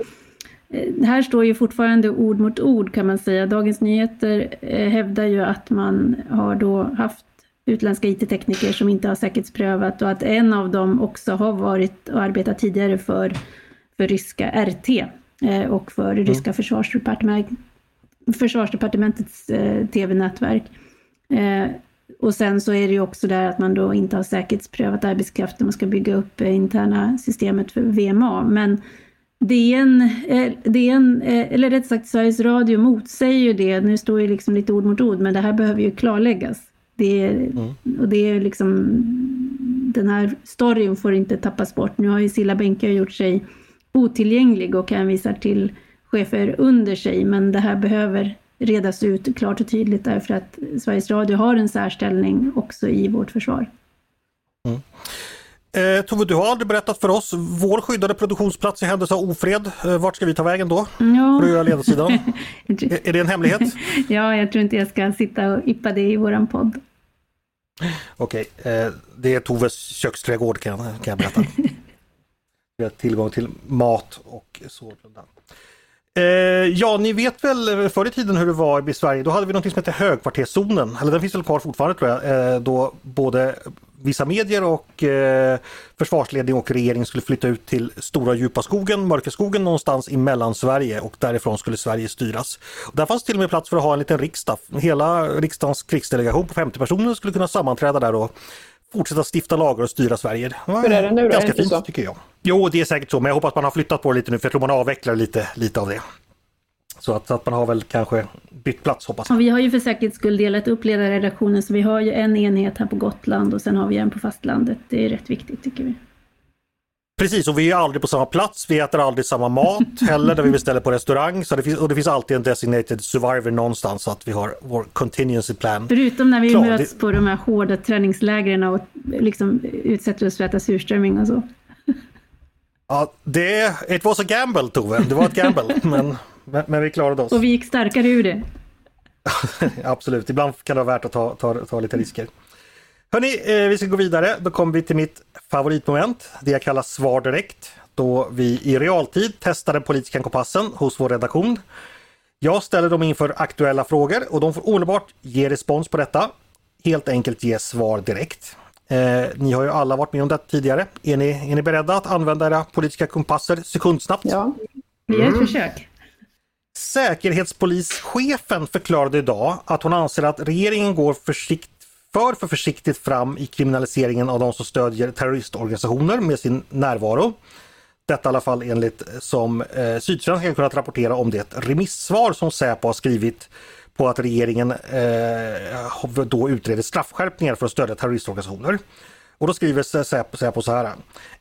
eh, här står ju fortfarande ord mot ord kan man säga. Dagens Nyheter eh, hävdar ju att man har då haft utländska IT-tekniker som inte har säkerhetsprövat och att en av dem också har varit och arbetat tidigare för, för ryska RT eh, och för mm. ryska försvarsdepartement, försvarsdepartementets eh, tv-nätverk. Eh, och sen så är det ju också där att man då inte har säkerhetsprövat arbetskraft när man ska bygga upp eh, interna systemet för VMA. Men DN, eh, DN, eh, eller rätt sagt Sveriges Radio motsäger ju det. Nu står ju liksom lite ord mot ord, men det här behöver ju klarläggas. Det är, mm. och det är liksom, den här storyn får inte tappas bort. Nu har ju Silla Bänke gjort sig otillgänglig och hänvisar till chefer under sig, men det här behöver redas ut klart och tydligt därför att Sveriges Radio har en särställning också i vårt försvar. Mm. Eh, Tove, du har aldrig berättat för oss vår skyddade produktionsplats i händelse av ofred. Eh, vart ska vi ta vägen då? Ja. För att göra ledarsidan? är, är det en hemlighet? ja, jag tror inte jag ska sitta och yppa det i våran podd. Okej, eh, det är Toves köksträdgård kan, kan jag berätta. Vi har tillgång till mat och så. Eh, ja, ni vet väl förr i tiden hur det var i Sverige. Då hade vi något som hette högkvarterszonen. Eller den finns väl kvar fortfarande tror jag. Eh, då både vissa medier och eh, försvarsledning och regering skulle flytta ut till stora djupa skogen, Mörkerskogen någonstans i Mellansverige och därifrån skulle Sverige styras. Och där fanns till och med plats för att ha en liten riksdag. Hela riksdagens krigsdelegation på 50 personer skulle kunna sammanträda där och fortsätta stifta lagar och styra Sverige. Hur är det nu då? Ganska fint så? tycker jag. Jo, det är säkert så, men jag hoppas man har flyttat på det lite nu för jag tror man avvecklar lite, lite av det. Så att, så att man har väl kanske bytt plats hoppas jag. Vi har ju för säkerhets skull delat upp ledarredaktionen så vi har ju en enhet här på Gotland och sen har vi en på fastlandet. Det är rätt viktigt tycker vi. Precis, och vi är aldrig på samma plats. Vi äter aldrig samma mat heller där vi beställer på restaurang. Så det finns, och det finns alltid en designated survivor någonstans så att vi har vår contingency plan. Förutom när vi Klar, möts det- på de här hårda träningslägren och liksom utsätter oss för att äta surströmming och så. Ja, det, it was a gamble Tove, det var ett gamble. men, men, men vi klarade oss. Och vi gick starkare ur det. Absolut, ibland kan det vara värt att ta, ta, ta lite risker. Hörni, eh, vi ska gå vidare. Då kommer vi till mitt favoritmoment, det jag kallar svar direkt. Då vi i realtid testar den politiska kompassen hos vår redaktion. Jag ställer dem inför aktuella frågor och de får omedelbart ge respons på detta. Helt enkelt ge svar direkt. Eh, ni har ju alla varit med om det tidigare. Är ni, är ni beredda att använda era politiska kompasser sekundsnabbt? Ja. Vi gör ett försök. Säkerhetspolischefen förklarade idag att hon anser att regeringen går försikt, för, för försiktigt fram i kriminaliseringen av de som stödjer terroristorganisationer med sin närvaro. Detta i alla fall enligt som eh, Sydsvenskan kunnat rapportera om det remissvar som Säpo har skrivit på att regeringen eh, då utreder straffskärpningar för att stödja terroristorganisationer. Och då skriver Säpo, Säpo så här.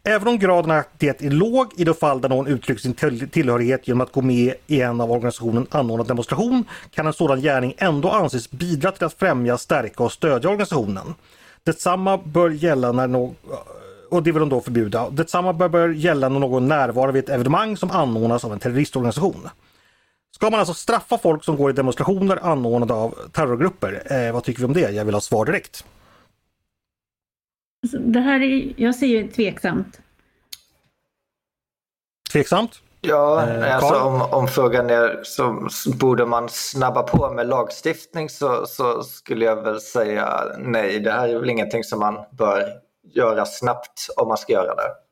Även om graden av aktivitet är låg i de fall där någon uttrycker sin till- tillhörighet genom att gå med i en av organisationen anordnad demonstration kan en sådan gärning ändå anses bidra till att främja, stärka och stödja organisationen. Detsamma bör gälla när någon och det vill de då förbjuda. Detsamma bör, bör gälla när någon närvarar vid ett evenemang som anordnas av en terroristorganisation. Ska man alltså straffa folk som går i demonstrationer anordnade av terrorgrupper? Eh, vad tycker vi om det? Jag vill ha svar direkt. Alltså, det här är, jag ju tveksamt. Tveksamt? Ja, Eh, alltså om, om frågan är så så borde man snabba på med lagstiftning så, så skulle jag väl säga nej. Det här är väl ingenting som man bör göra snabbt om man ska göra det.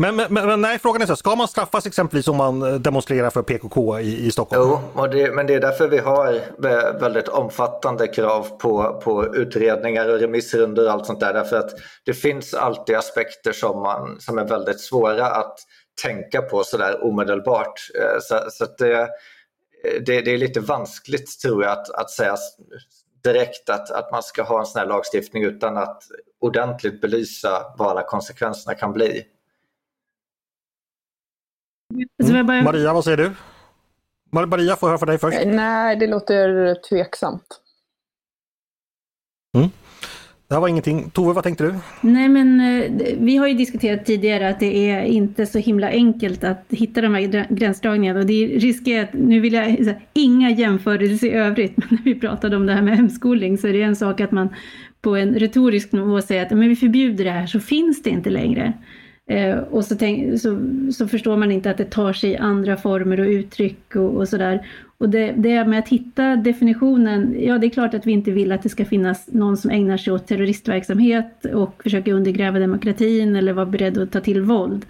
Men, men, men nej, frågan är så här, ska man straffas exempelvis om man eh, demonstrerar för PKK i, i Stockholm? Jo, och det, men det är därför vi har eh, väldigt omfattande krav på, på utredningar och remissrundor och allt sånt där. Därför att det finns alltid aspekter som, man, som är väldigt svåra att tänka på sådär omedelbart. Eh, så, så att det, det, det är lite vanskligt tror jag att, att säga direkt att, att man ska ha en sån här lagstiftning utan att ordentligt belysa vad alla konsekvenserna kan bli. Bara, Maria, vad säger du? Mar- Maria, får höra från dig först. Nej, det låter tveksamt. Det här var ingenting. Tove, vad tänkte du? Nej men eh, vi har ju diskuterat tidigare att det är inte så himla enkelt att hitta de här gr- gränsdragningarna och det är riskerat, nu vill jag, så här, inga jämförelser i övrigt, men när vi pratade om det här med hemskolning så är det en sak att man på en retorisk nivå säger att men vi förbjuder det här så finns det inte längre. Eh, och så, tänk, så, så förstår man inte att det tar sig andra former och uttryck och, och sådär. Och det, det med att hitta definitionen, ja det är klart att vi inte vill att det ska finnas någon som ägnar sig åt terroristverksamhet och försöker undergräva demokratin eller vara beredd att ta till våld.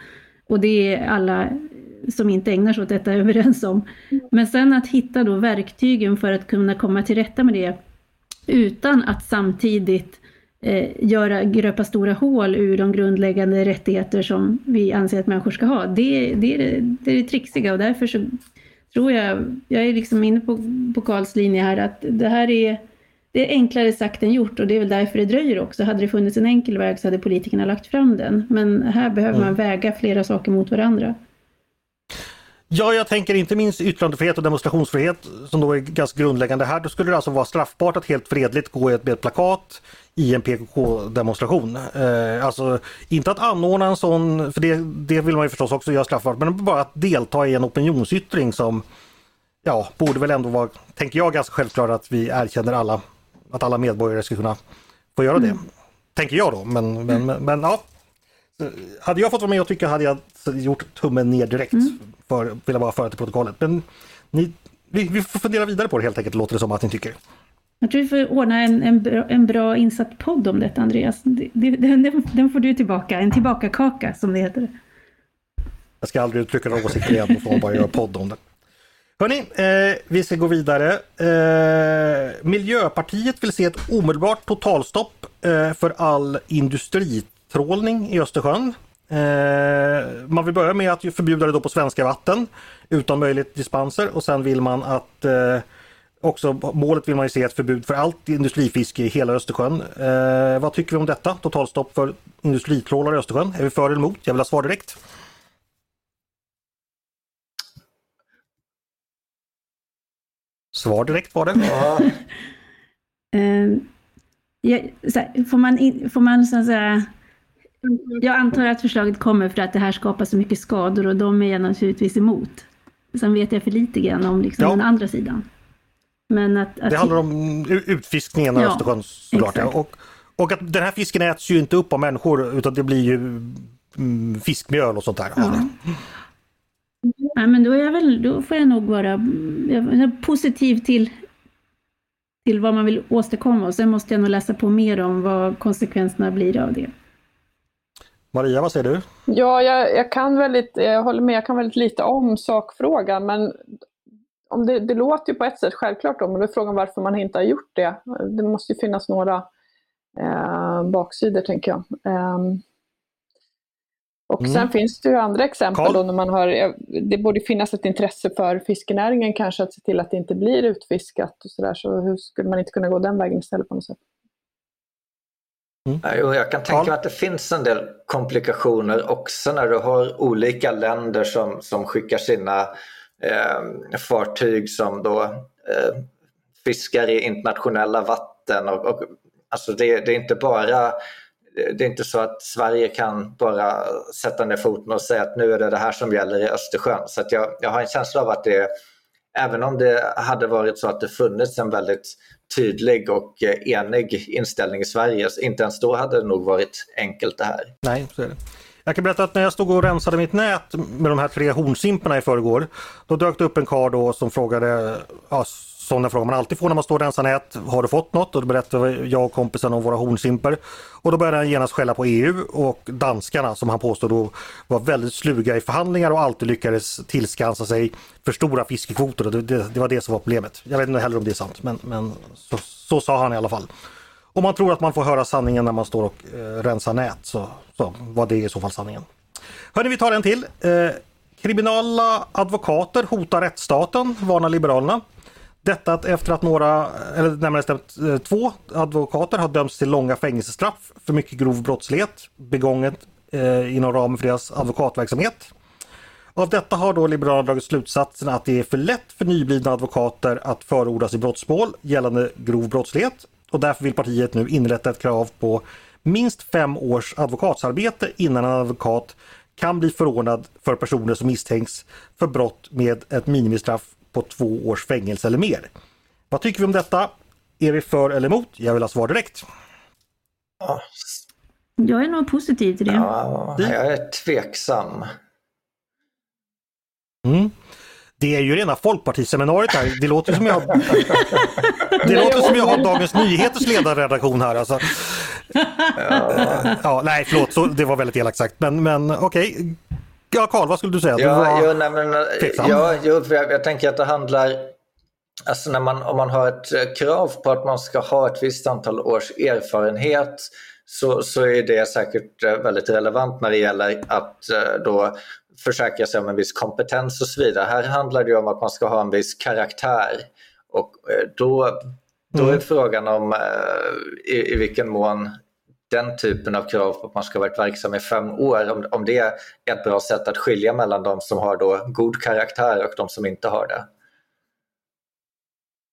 Och det är alla som inte ägnar sig åt detta överens om. Men sen att hitta då verktygen för att kunna komma till rätta med det utan att samtidigt göra, gröpa stora hål ur de grundläggande rättigheter som vi anser att människor ska ha. Det, det, är, det, det är det trixiga och därför så tror jag, jag är liksom inne på, på Karls linje här, att det här är, det är enklare sagt än gjort och det är väl därför det dröjer också. Hade det funnits en enkel väg så hade politikerna lagt fram den. Men här behöver man väga flera saker mot varandra. Ja, jag tänker inte minst yttrandefrihet och demonstrationsfrihet som då är ganska grundläggande här. Då skulle det alltså vara straffbart att helt fredligt gå med ett plakat i en PKK-demonstration. Eh, alltså inte att anordna en sån, för det, det vill man ju förstås också göra straffbart, men bara att delta i en opinionsyttring som ja, borde väl ändå vara, tänker jag, ganska självklart att vi erkänner alla, att alla medborgare ska kunna få göra det. Tänker jag då, men, men, men, men ja. Hade jag fått vara med och tycka hade jag gjort tummen ner direkt. För, vill jag bara föra till protokollet. Men ni, vi, vi får fundera vidare på det helt enkelt, låter det som att ni tycker. Jag tror vi får ordna en, en, bra, en bra insatt podd om detta Andreas. Det, den, den, får du tillbaka, en tillbaka-kaka som det heter. Jag ska aldrig uttrycka några åsikter igen och får bara göra podd om det. Hörni, eh, vi ska gå vidare. Eh, Miljöpartiet vill se ett omedelbart totalstopp eh, för all industritrålning i Östersjön. Eh, man vill börja med att förbjuda det då på svenska vatten utan möjlighet dispenser och sen vill man att eh, också målet vill man ju se ett förbud för allt industrifiske i hela Östersjön. Eh, vad tycker vi om detta? Totalstopp för industritrålare i Östersjön. Är vi för eller emot? Jag vill ha svar direkt. Svar direkt var det. Ja. uh, ja, här, får man, in, får man så att säga jag antar att förslaget kommer för att det här skapar så mycket skador och de är jag naturligtvis emot. Sen vet jag för lite grann om liksom ja. den andra sidan. Men att, att... Det handlar om utfiskningen av ja, Östersjön såklart. Ja. Och, och att den här fisken äts ju inte upp av människor utan det blir ju mm, fiskmjöl och sånt där. Ja. Ja, men då, är väl, då får jag nog vara jag positiv till, till vad man vill åstadkomma och sen måste jag nog läsa på mer om vad konsekvenserna blir av det. Maria, vad säger du? Ja, jag, jag, kan väldigt, jag håller med, jag kan väldigt lite om sakfrågan, men om det, det låter ju på ett sätt självklart om, men då är frågan varför man inte har gjort det. Det måste ju finnas några eh, baksidor, tänker jag. Eh, och mm. sen finns det ju andra exempel då när man har, det borde finnas ett intresse för fiskenäringen kanske att se till att det inte blir utfiskat och sådär, så hur skulle man inte kunna gå den vägen istället på något sätt? Mm. Jag kan tänka mig att det finns en del komplikationer också när du har olika länder som, som skickar sina eh, fartyg som då eh, fiskar i internationella vatten. Och, och alltså det, det, är inte bara det är inte så att Sverige kan bara sätta ner foten och säga att nu är det det här som gäller i Östersjön. Så jag, jag har en känsla av att det, även om det hade varit så att det funnits en väldigt tydlig och eh, enig inställning i Sverige. Så inte ens då hade det nog varit enkelt det här. Nej, så är det. Jag kan berätta att när jag stod och rensade mitt nät med de här tre hornsimporna i förrgår, då dök det upp en karl då som frågade, ja, sådana frågor man alltid får när man står och rensar nät. Har du fått något? Och då berättade jag och kompisen om våra hornsimper. Och då började han genast skälla på EU och danskarna som han påstod då var väldigt sluga i förhandlingar och alltid lyckades tillskansa sig för stora fiskekvoter. Det, det, det var det som var problemet. Jag vet inte heller om det är sant men, men så, så sa han i alla fall. Om man tror att man får höra sanningen när man står och eh, rensar nät så, så var det i så fall sanningen. Hörni, vi tar en till. Eh, kriminella advokater hotar rättsstaten, varnar Liberalerna. Detta att efter att några, eller närmare bestämt eh, två advokater har dömts till långa fängelsestraff för mycket grov brottslighet begånget eh, inom ramen för deras advokatverksamhet. Av detta har då Liberalerna dragit slutsatsen att det är för lätt för nyblivna advokater att förordas i brottsmål gällande grov brottslighet och därför vill partiet nu inrätta ett krav på minst fem års advokatsarbete innan en advokat kan bli förordnad för personer som misstänks för brott med ett minimistraff på två års fängelse eller mer. Vad tycker vi om detta? Är vi för eller emot? Jag vill ha svar direkt. Jag är nog positiv till det. Ja, jag är tveksam. Mm. Det är ju rena folkpartiseminariet här. Det låter som jag, det låter som jag har Dagens Nyheters ledarredaktion här. Alltså. Ja. nej, förlåt, så, det var väldigt elakt sagt. Men, men okej. Okay. Ja, Karl, vad skulle du säga? Ja, du jo, nej, men, ja, jo, för jag, jag tänker att det handlar Alltså när man, om man har ett eh, krav på att man ska ha ett visst antal års erfarenhet så, så är det säkert eh, väldigt relevant när det gäller att eh, då försäkra sig om en viss kompetens och så vidare. Här handlar det om att man ska ha en viss karaktär och då, då är mm. frågan om i, i vilken mån den typen av krav på att man ska ha varit verksam i fem år, om, om det är ett bra sätt att skilja mellan de som har då god karaktär och de som inte har det.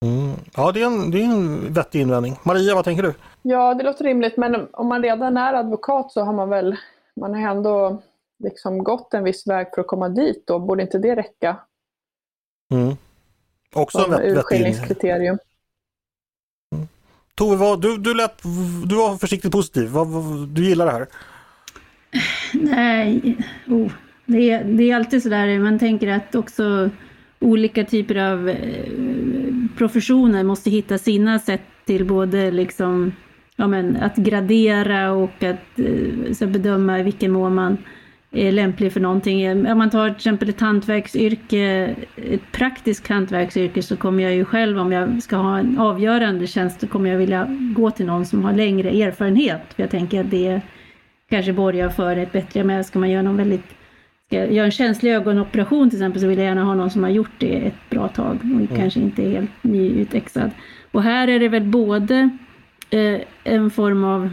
Mm. Ja, det är, en, det är en vettig invändning. Maria, vad tänker du? Ja, det låter rimligt, men om man redan är advokat så har man väl, man har ändå liksom gått en viss väg för att komma dit då, borde inte det räcka? Mm. Också en vettig urskiljningskriterium. Tove, vad, du, du, lät, du var försiktigt positiv. Vad, vad, du gillar det här? Nej, oh, det, är, det är alltid sådär, man tänker att också olika typer av eh, professioner måste hitta sina sätt till både liksom, ja, men, att gradera och att eh, så bedöma i vilken mån man är lämplig för någonting. Om man tar till exempel ett hantverksyrke, ett praktiskt hantverksyrke så kommer jag ju själv om jag ska ha en avgörande tjänst så kommer jag vilja gå till någon som har längre erfarenhet. För jag tänker att det kanske borgar för ett bättre, men ska man göra någon väldigt Ska jag göra en känslig ögonoperation till exempel så vill jag gärna ha någon som har gjort det ett bra tag och mm. kanske inte är helt nyutexad. Och här är det väl både eh, en form av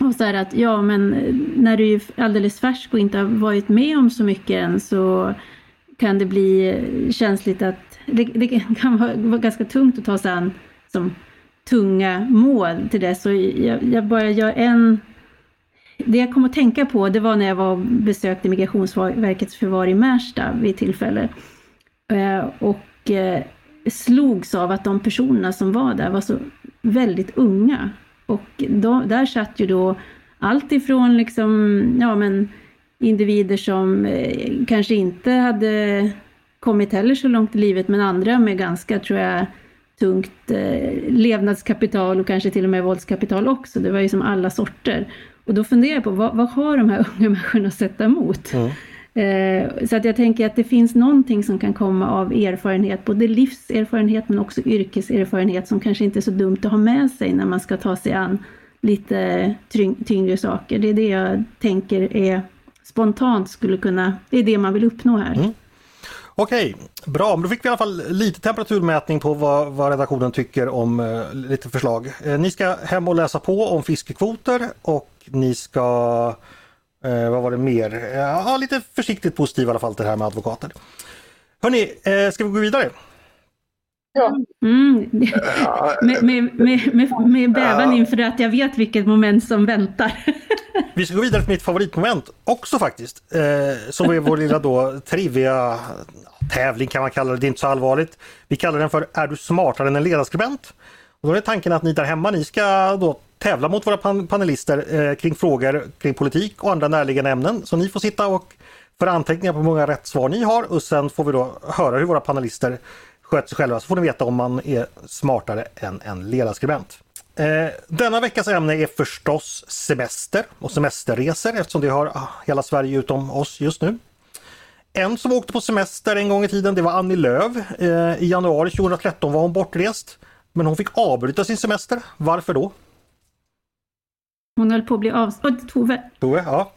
och så här att ja, men eh, när du är alldeles färsk och inte har varit med om så mycket än så kan det bli eh, känsligt att det, det kan vara, vara, ganska tungt att ta sig an som tunga mål till det. Så jag, jag bara gör en det jag kom att tänka på det var när jag var och besökte Migrationsverkets förvar i Märsta vid tillfälle. Eh, och slogs av att de personerna som var där var så väldigt unga. Och då, där satt ju då allt ifrån liksom, ja men individer som eh, kanske inte hade kommit heller så långt i livet, men andra med ganska, tror jag, tungt eh, levnadskapital och kanske till och med våldskapital också. Det var ju som alla sorter. Och då funderar jag på vad, vad har de här unga människorna att sätta emot? Mm. Eh, så att jag tänker att det finns någonting som kan komma av erfarenhet, både livserfarenhet men också yrkeserfarenhet som kanske inte är så dumt att ha med sig när man ska ta sig an lite tyngre saker. Det är det jag tänker är spontant skulle kunna, det är det man vill uppnå här. Mm. Okej, bra. Men då fick vi i alla fall lite temperaturmätning på vad, vad redaktionen tycker om eh, lite förslag. Eh, ni ska hem och läsa på om fiskekvoter och ni ska, eh, vad var det mer? Ja, lite försiktigt positiv i alla fall till det här med advokater. Hörni, eh, ska vi gå vidare? Ja. Mm. med, med, med, med, bävan inför att jag vet vilket moment som väntar. vi ska gå vidare till mitt favoritmoment också faktiskt. Eh, som är vår lilla då trivia tävling kan man kalla det, det är inte så allvarligt. Vi kallar den för Är du smartare än en ledarskribent? Och då är tanken att ni där hemma, ni ska då tävla mot våra pan panelister eh, kring frågor kring politik och andra närliggande ämnen. Så ni får sitta och föra anteckningar på hur många rätt svar ni har och sen får vi då höra hur våra panelister sköter sig själva så får ni veta om man är smartare än en ledarskribent. Eh, denna veckas ämne är förstås semester och semesterresor eftersom det har ah, hela Sverige utom oss just nu. En som åkte på semester en gång i tiden det var Annie Lööf. Eh, I januari 2013 var hon bortrest men hon fick avbryta sin semester. Varför då? Hon höll på att bli avstådd. Tove. Tove, ja.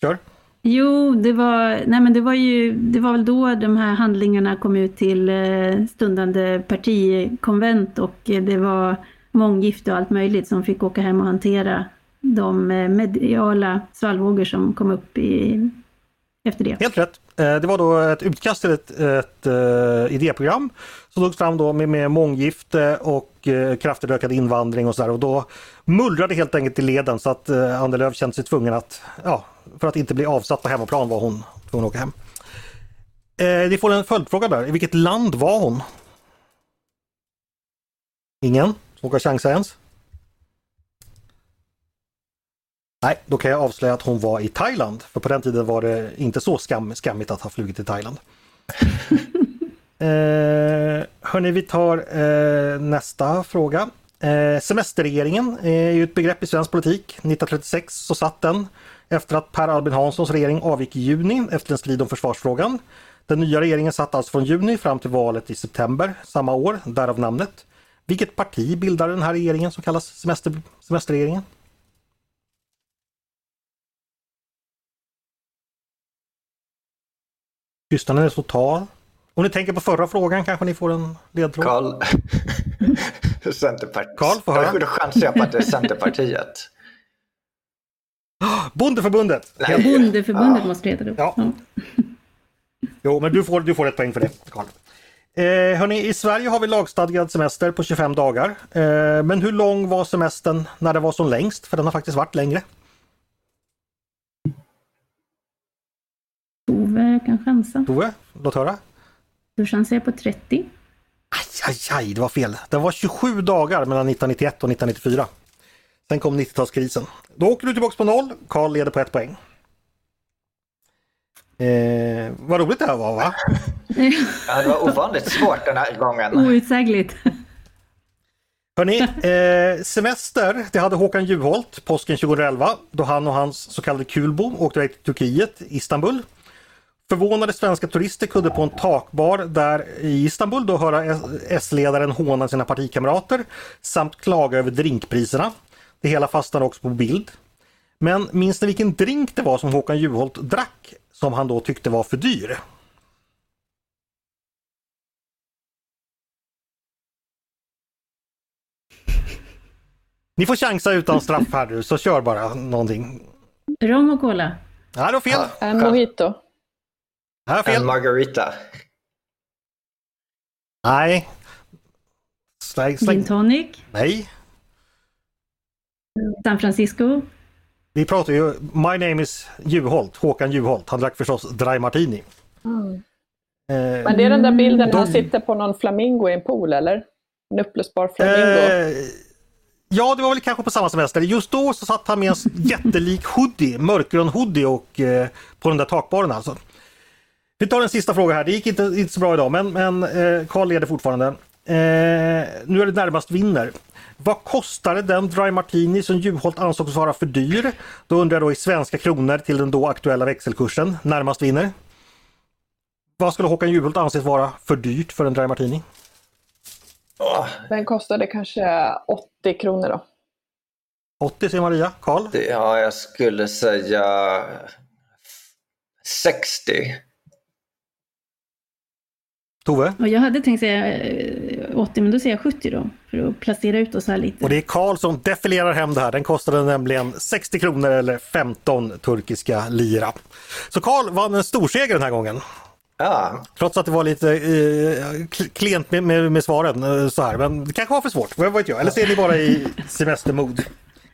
Kör. Jo, det var, nej men det var ju, det var väl då de här handlingarna kom ut till eh, stundande partikonvent och det var månggifte och allt möjligt som fick åka hem och hantera de eh, mediala svallvågor som kom upp i, efter det. Helt rätt. Eh, det var då ett utkast till ett, ett uh, idéprogram som togs fram då med, med månggifte och eh, kraftigt ökad invandring och sådär och då mullrade helt enkelt i leden så att eh, Annie Lööf kände sig tvungen att, ja, för att inte bli avsatt på hemmaplan var hon tvungen att åka hem. Eh, vi får en följdfråga där. I vilket land var hon? Ingen som vågar chansa ens? Nej, då kan jag avslöja att hon var i Thailand. För på den tiden var det inte så skam, skammigt att ha flugit till Thailand. eh, hörni, vi tar eh, nästa fråga. Eh, semesterregeringen är ju ett begrepp i svensk politik. 1936 så satt den efter att Per Albin Hanssons regering avgick i juni efter en strid om försvarsfrågan. Den nya regeringen satt alltså från juni fram till valet i september samma år, därav namnet. Vilket parti bildar den här regeringen som kallas semester, semesterregeringen? Tystnaden är total. Om ni tänker på förra frågan kanske ni får en ledtråd? Karl. Centerpartiet. Karl, får höra. Då chansar jag på att det är Centerpartiet. Bondeförbundet! Nej. Bondeförbundet ja. måste det heta då. Ja. ja. Jo, men du får, du får ett poäng för det, Karl. Eh, hörni, I Sverige har vi lagstadgad semester på 25 dagar. Eh, men hur lång var semestern när det var som längst? För den har faktiskt varit längre. Tove kan chansa. Tove, låt höra. Chansar jag på 30. Aj, aj, aj, det var fel. Det var 27 dagar mellan 1991 och 1994. Sen kom 90-talskrisen. Då åker du tillbaks på noll. Karl leder på ett poäng. Eh, vad roligt det här var va? ja, det var ovanligt svårt den här gången. Outsägligt. Hörrni, eh, semester det hade Håkan Juholt påsken 2011 då han och hans så kallade kulbo åkte iväg till Turkiet, Istanbul. Förvånade svenska turister kunde på en takbar där i Istanbul då höra S-ledaren håna sina partikamrater samt klaga över drinkpriserna. Det hela fastnade också på bild. Men minns ni vilken drink det var som Håkan Juholt drack som han då tyckte var för dyr? Ni får chansa utan straff här nu, så kör bara någonting. Rom och cola. Ja, det var fel. En mojito. Ja, fel. En margarita. Nej. Släng, Gin släng. tonic. Nej. San Francisco. Vi pratar ju, My name is Juholt, Håkan Juholt. Han drack förstås Dry Martini. Eh, Men det är den där bilden De- han sitter på någon flamingo i en pool, eller? En upplösbar flamingo. Eh, ja, det var väl kanske på samma semester. Just då så satt han med en jättelik hoodie, mörkgrön hoodie och eh, på den där takbaren alltså. Vi tar en sista fråga här. Det gick inte, inte så bra idag men, men eh, Carl leder fortfarande. Eh, nu är det närmast vinner. Vad kostade den Dry Martini som Juholt ansågs vara för dyr? Då undrar jag då i svenska kronor till den då aktuella växelkursen. Närmast vinner. Vad skulle Håkan Juholt anses vara för dyrt för en Dry Martini? Den kostade kanske 80 kronor då. 80 säger Maria. Karl? ja, jag skulle säga 60. Tove? Och jag hade tänkt säga eh, 80, men då säger jag 70 då. För att placera ut oss här lite. Och det är Karl som defilerar hem det här. Den kostade nämligen 60 kronor eller 15 turkiska lira. Så Karl vann en storseger den här gången. Ja, Trots att det var lite eh, kl- klent med, med, med svaren eh, så här. Men det kanske var för svårt, vad vet jag. Eller så är ni bara i semestermod.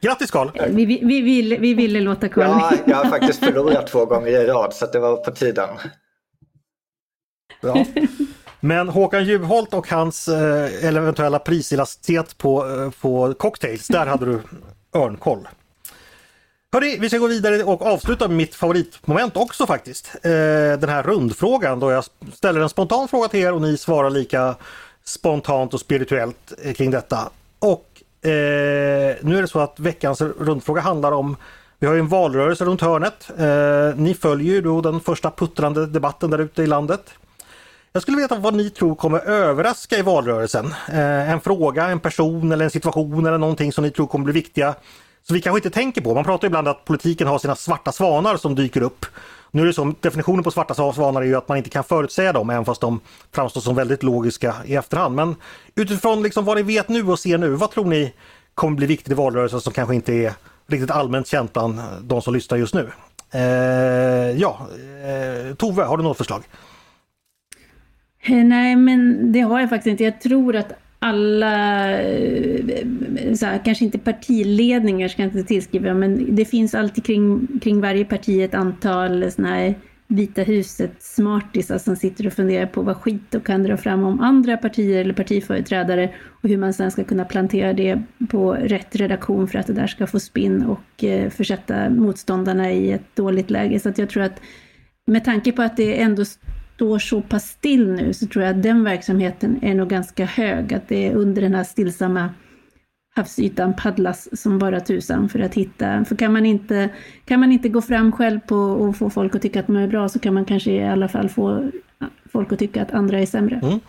Grattis Karl! Vi, vi, vi, ville, vi ville låta Carl... ja, jag har faktiskt förlorat två gånger i rad så att det var på tiden. Ja. Men Håkan Juholt och hans eh, eventuella priselasticitet på, eh, på cocktails, där hade du örnkoll. Hörni, vi ska gå vidare och avsluta med mitt favoritmoment också faktiskt. Eh, den här rundfrågan då jag ställer en spontan fråga till er och ni svarar lika spontant och spirituellt eh, kring detta. Och eh, nu är det så att veckans rundfråga handlar om vi har ju en valrörelse runt hörnet. Eh, ni följer ju då den första puttrande debatten där ute i landet. Jag skulle veta vad ni tror kommer överraska i valrörelsen. Eh, en fråga, en person eller en situation eller någonting som ni tror kommer bli viktiga. Så vi kanske inte tänker på. Man pratar ibland att politiken har sina svarta svanar som dyker upp. Nu är det så, definitionen på svarta svanar är ju att man inte kan förutsäga dem även fast de framstår som väldigt logiska i efterhand. Men utifrån liksom vad ni vet nu och ser nu, vad tror ni kommer bli viktigt i valrörelsen som kanske inte är riktigt allmänt känt bland de som lyssnar just nu? Eh, ja, eh, Tove, har du något förslag? Eh, nej, men det har jag faktiskt inte. Jag tror att alla, eh, så här, kanske inte partiledningar ska jag inte tillskriva, men det finns alltid kring, kring varje parti ett antal såna här Vita huset smartisar som sitter och funderar på vad skit och kan dra fram om andra partier eller partiföreträdare och hur man sen ska kunna plantera det på rätt redaktion för att det där ska få spinn och eh, försätta motståndarna i ett dåligt läge. Så att jag tror att med tanke på att det ändå står så pass still nu så tror jag att den verksamheten är nog ganska hög. Att det är under den här stillsamma havsytan paddlas som bara tusan för att hitta. För kan man inte, kan man inte gå fram själv på och få folk att tycka att man är bra så kan man kanske i alla fall få folk att tycka att andra är sämre. Mm.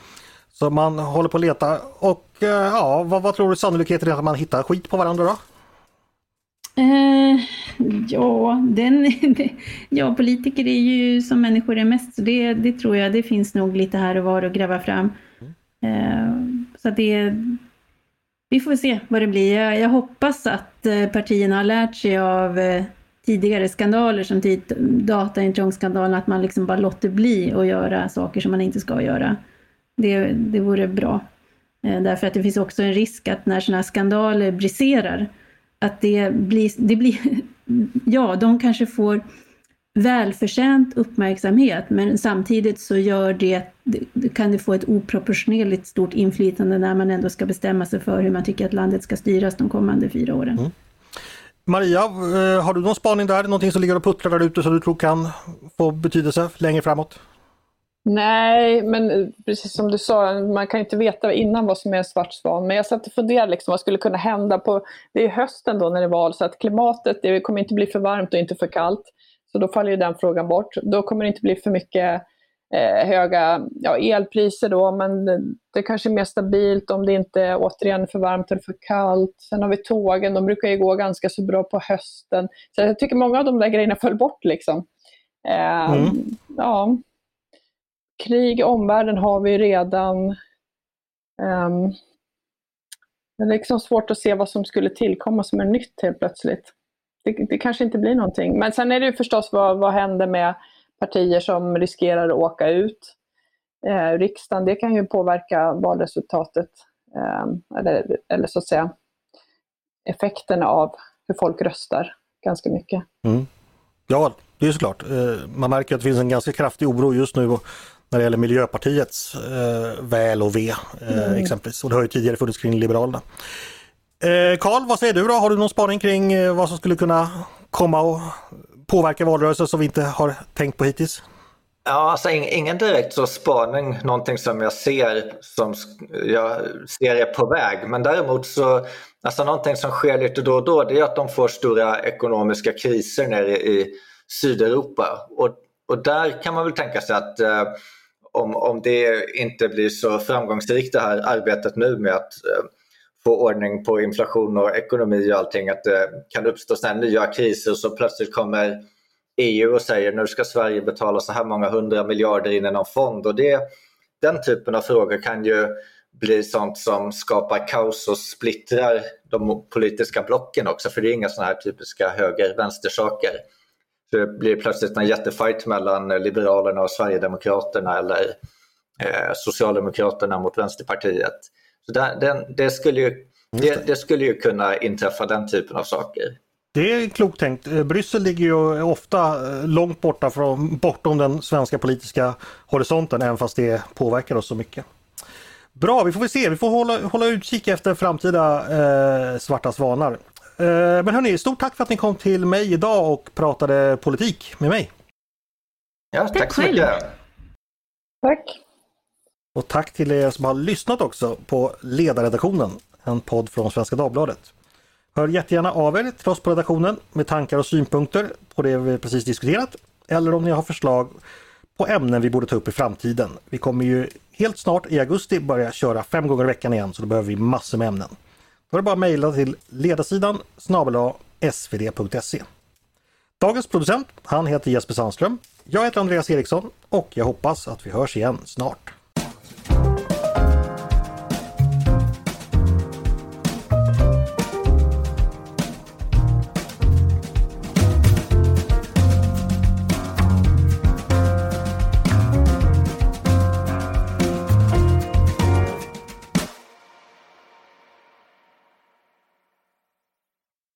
Så man håller på att leta och eh, ja, vad, vad tror du sannolikheten är att man hittar skit på varandra då? Eh, ja, den, ja, politiker är ju som människor är mest, så det, det tror jag, det finns nog lite här och var att gräva fram. Eh, så att det, vi får se vad det blir. Jag, jag hoppas att eh, partierna har lärt sig av eh, tidigare skandaler som typ dataintrångsskandalen, att man liksom bara låter bli att göra saker som man inte ska göra. Det, det vore bra. Eh, därför att det finns också en risk att när sådana här skandaler briserar, att det blir, det blir, ja, de kanske får välförtjänt uppmärksamhet, men samtidigt så gör det, kan det få ett oproportionerligt stort inflytande när man ändå ska bestämma sig för hur man tycker att landet ska styras de kommande fyra åren. Mm. Maria, eh, har du någon spaning där? Någonting som ligger och puttrar där ute som du tror kan få betydelse längre framåt? Nej, men precis som du sa, man kan inte veta innan vad som är en svart svan. Men jag satt och funderade liksom, vad skulle kunna hända på, det är hösten då när det är val, så att klimatet, det kommer inte bli för varmt och inte för kallt. Så då faller ju den frågan bort. Då kommer det inte bli för mycket eh, höga ja, elpriser då, men det, kanske är mer stabilt om det inte är återigen för varmt eller för kallt. Sen har vi tågen, de brukar ju gå ganska så bra på hösten. Så jag tycker många av de där grejerna föll bort liksom. Eh, mm. Ja, krig i omvärlden har vi redan. Um, det är liksom svårt att se vad som skulle tillkomma som är nytt helt plötsligt. Det, det kanske inte blir någonting. Men sen är det ju förstås vad, vad händer med partier som riskerar att åka ut. Eh, riksdagen, det kan ju påverka valresultatet. Eh, eller, eller så att säga effekterna av hur folk röstar ganska mycket. Mm. Ja, det är såklart. Eh, man märker att det finns en ganska kraftig oro just nu när det gäller Miljöpartiets eh, väl och ve eh, mm. exempelvis. Och det har ju tidigare funnits kring Liberalerna. Eh, Karl, eh, vad säger du då? Har du någon spaning kring eh, vad som skulle kunna komma och påverka valrörelsen som vi inte har tänkt på hittills? Ja, alltså ingen direkt så spaning, någonting som jag ser som jag ser är på väg. Men däremot så, alltså någonting som sker lite då och då, det är att de får stora ekonomiska kriser nere i Sydeuropa. Och, och där kan man väl tänka sig att eh, om, om det inte blir så framgångsrikt det här arbetet nu med att eh, få ordning på inflation och ekonomi och allting, att det kan uppstå sådana nya kriser så plötsligt kommer EU och säger nu ska Sverige betala så här många hundra miljarder in i någon fond. Och det, den typen av frågor kan ju bli sånt som skapar kaos och splittrar de politiska blocken också, för det är inga sådana här typiska höger-vänster-saker. Så det blir plötsligt en jättefight mellan Liberalerna och Sverigedemokraterna eller eh, Socialdemokraterna mot Vänsterpartiet. Så det, den, det, skulle ju, det, det, skulle ju kunna inträffa den typen av saker. Det är klokt tänkt. Eh, Bryssel ligger ju ofta eh, långt borta från, bortom den svenska politiska horisonten även fast det påverkar oss så mycket. Bra, vi får väl se. Vi får hålla, hålla utkik efter framtida eh, svarta svanar. Eh, men hörni, stort tack för att ni kom till mig idag och pratade politik med mig. Ja, tack så mycket. Tack. Och tack till er som har lyssnat också på Ledarredaktionen, en podd från Svenska Dagbladet. Hör jättegärna av er till oss på redaktionen med tankar och synpunkter på det vi precis diskuterat eller om ni har förslag på ämnen vi borde ta upp i framtiden. Vi kommer ju helt snart i augusti börja köra fem gånger i veckan igen så då behöver vi massor med ämnen. Då är det bara att mejla till ledarsidan snabel svd.se. Dagens producent, han heter Jesper Sandström. Jag heter Andreas Eriksson och jag hoppas att vi hörs igen snart.